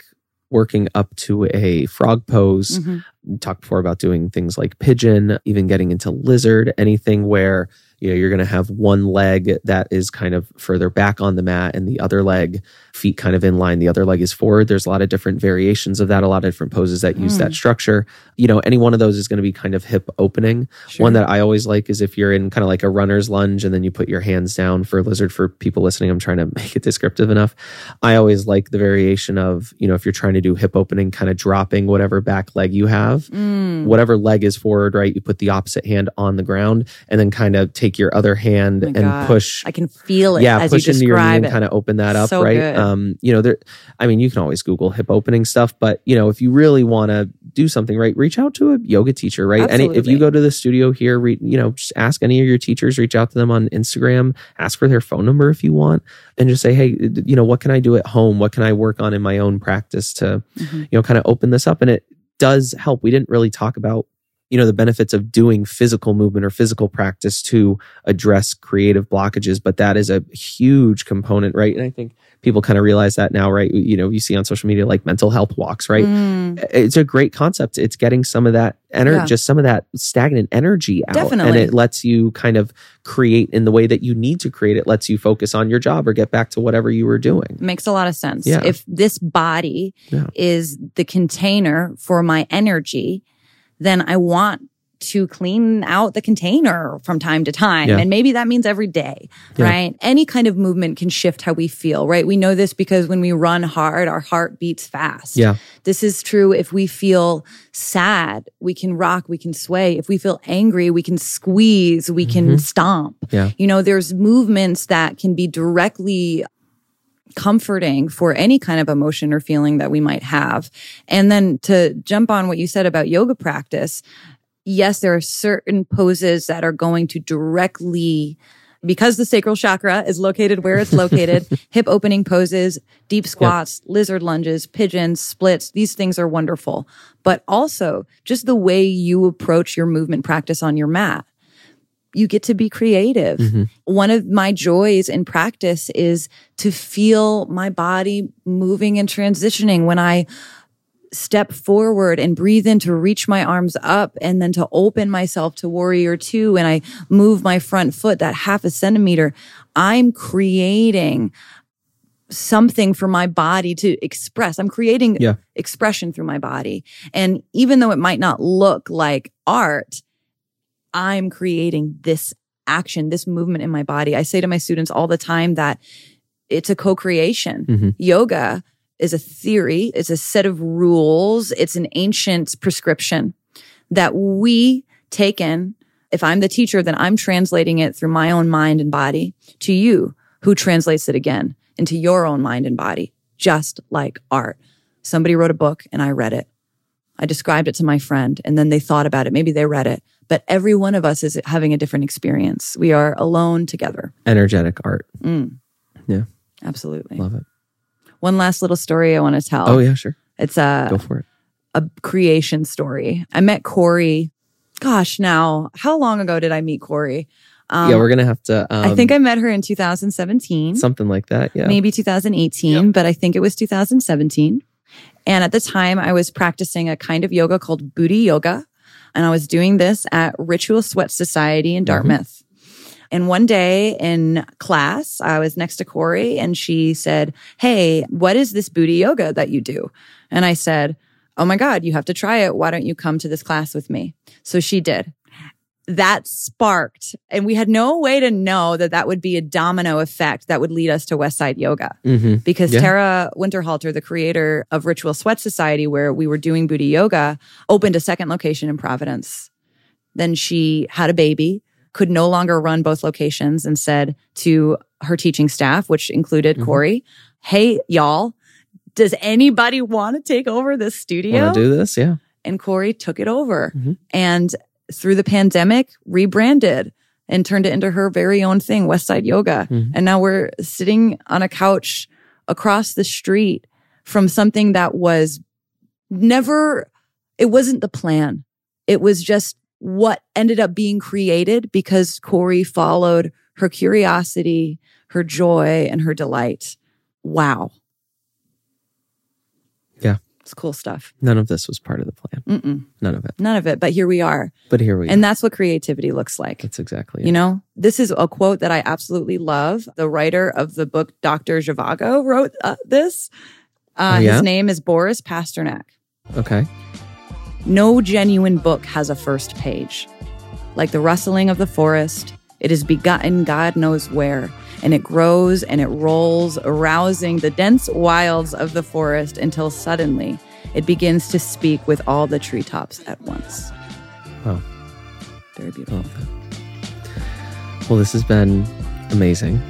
working up to a frog pose Mhm. talked before about doing things like pigeon even getting into lizard anything where you know you're going to have one leg that is kind of further back on the mat and the other leg feet kind of in line the other leg is forward there's a lot of different variations of that a lot of different poses that use Mm. that structure you know any one of those is going to be kind of hip opening Sure. one that I always like is if you're in kind of like a runner's lunge and then you put your hands down for lizard for people listening. I'm trying to make it descriptive enough. I always like the variation of, you know, if you're trying to do hip opening, kind of dropping whatever back leg you have, Mm. whatever leg is forward, right? You put the opposite hand on the ground and then kind of take your other hand Oh and God. push. I can feel it Yeah, as push you into your knee and kind of open that up, So right? good. Um, you know, there. I mean, you can always Google hip opening stuff, but you know, if you really want to do something, right, reach out to a yoga teacher, right? Any, if you go to the studio here, re, you know, just ask any of your teachers, reach out to them on Instagram, ask for their phone number if you want, and just say, hey, you know, what can I do at home? What can I work on in my own practice to, Mhm. you know, kind of open this up? And it does help. We didn't really talk about you know the benefits of doing physical movement or physical practice to address creative blockages but that is a huge component right and i think people kind of realize that now right you know you see on social media like mental health walks right Mm. it's a great concept it's getting some of that energy Yeah. just some of that stagnant energy out and it lets you kind of create in the way that you need to create it lets you focus on your job or get back to whatever you were doing Makes a lot of sense. Yeah. If this body Yeah. is the container for my energy, then I want to clean out the container from time to time. Yeah. And maybe that means every day, Yeah. right? Any kind of movement can shift how we feel, right? We know this because when we run hard, our heart beats fast. yeah This is true if we feel sad, we can rock, we can sway. If we feel angry, we can squeeze, we can Mhm. stomp. Yeah. You know, there's movements that can be directly comforting for any kind of emotion or feeling that we might have. And then to jump on what you said about yoga practice, yes, there are certain poses that are going to directly because the sacral chakra is located where it's located, hip opening poses, deep squats, lizard lunges, pigeons, splits, these things are wonderful. But also just the way you approach your movement practice on your mat. You get to be creative. Mhm. One of my joys in practice is to feel my body moving and transitioning when I step forward and breathe in to reach my arms up and then to open myself to warrior two and I move my front foot that half a centimeter. I'm creating something for my body to express. I'm creating Yeah. expression through my body. And even though it might not look like art, I'm creating this action, this movement in my body. I say to my students all the time that it's a co-creation. Mhm. Yoga is a theory, it's a set of rules, it's an ancient prescription that we take in. If I'm the teacher, then I'm translating it through my own mind and body to you, who translates it again into your own mind and body, just like art. Somebody wrote a book and I read it. I described it to my friend and then they thought about it. Maybe they read it, but every one of us is having a different experience. We are alone together. energetic art Mm. Yeah. Absolutely. Love it. One last little story I want to tell. Oh, yeah, sure. It's a Go for it. a creation story. I met Corey. Gosh, now how long ago did I meet Corey? Um, yeah, we're going to have to. Um, I think I met her in 2017, something like that. Yeah. maybe 2018, but I think it was 2017. And at the time, I was practicing a kind of yoga called Booty Yoga, and I was doing this at Ritual Sweat Society in Dartmouth. And one day in class, I was next to Corey and she said, Hey, what is this booty yoga that you do? And I said, Oh my God, you have to try it. Why don't you come to this class with me? So she did. That sparked, and we had no way to know that that would be a domino effect that would lead us to Westside Yoga hmm because Yeah. Tara Winterhalter, the creator of Ritual Sweat Society, where we were doing booty yoga, opened a second location in Providence. Then she had a baby, could no longer run both locations, and said to her teaching staff, which included Mhm. Corey, Hey, y'all, does anybody want to take over this studio? Want to do this? Yeah. and Corey took it over Mhm. and through the pandemic rebranded and turned it into her very own thing, Westside Yoga. Mhm. And now we're sitting on a couch across the street from something that was never, it wasn't the plan. It was just what ended up being created because Corey followed her curiosity, her joy, and her delight. Wow. It's cool stuff. None of this was part of the plan. Mm-mm. None of it. None of it, but here we are. But here we And are. And that's what creativity looks like. That's exactly You it. know, this is a quote that I absolutely love. The writer of the book, Dr. Zhivago, wrote uh, this. Uh, Oh, yeah? His name is Boris Pasternak. Okay. No genuine book has a first page. Like the rustling of the forest, it is begotten God knows where, and it grows and it rolls, arousing the dense wilds of the forest until suddenly it begins to speak with all the treetops at once. Wow. Very beautiful. that. Well, this has been amazing.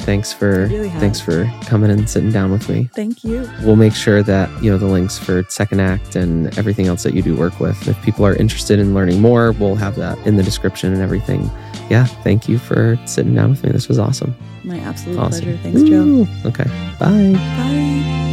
Thanks for really thanks for coming and sitting down with me. Thank you. We'll make sure that you know the links for second act and everything else that you do work with. If people are interested in learning more, we'll have that in the description and everything. Yeah, thank you for sitting down with me. This was awesome. My absolute Awesome. pleasure. Thanks, Joe. Okay. Bye. Bye.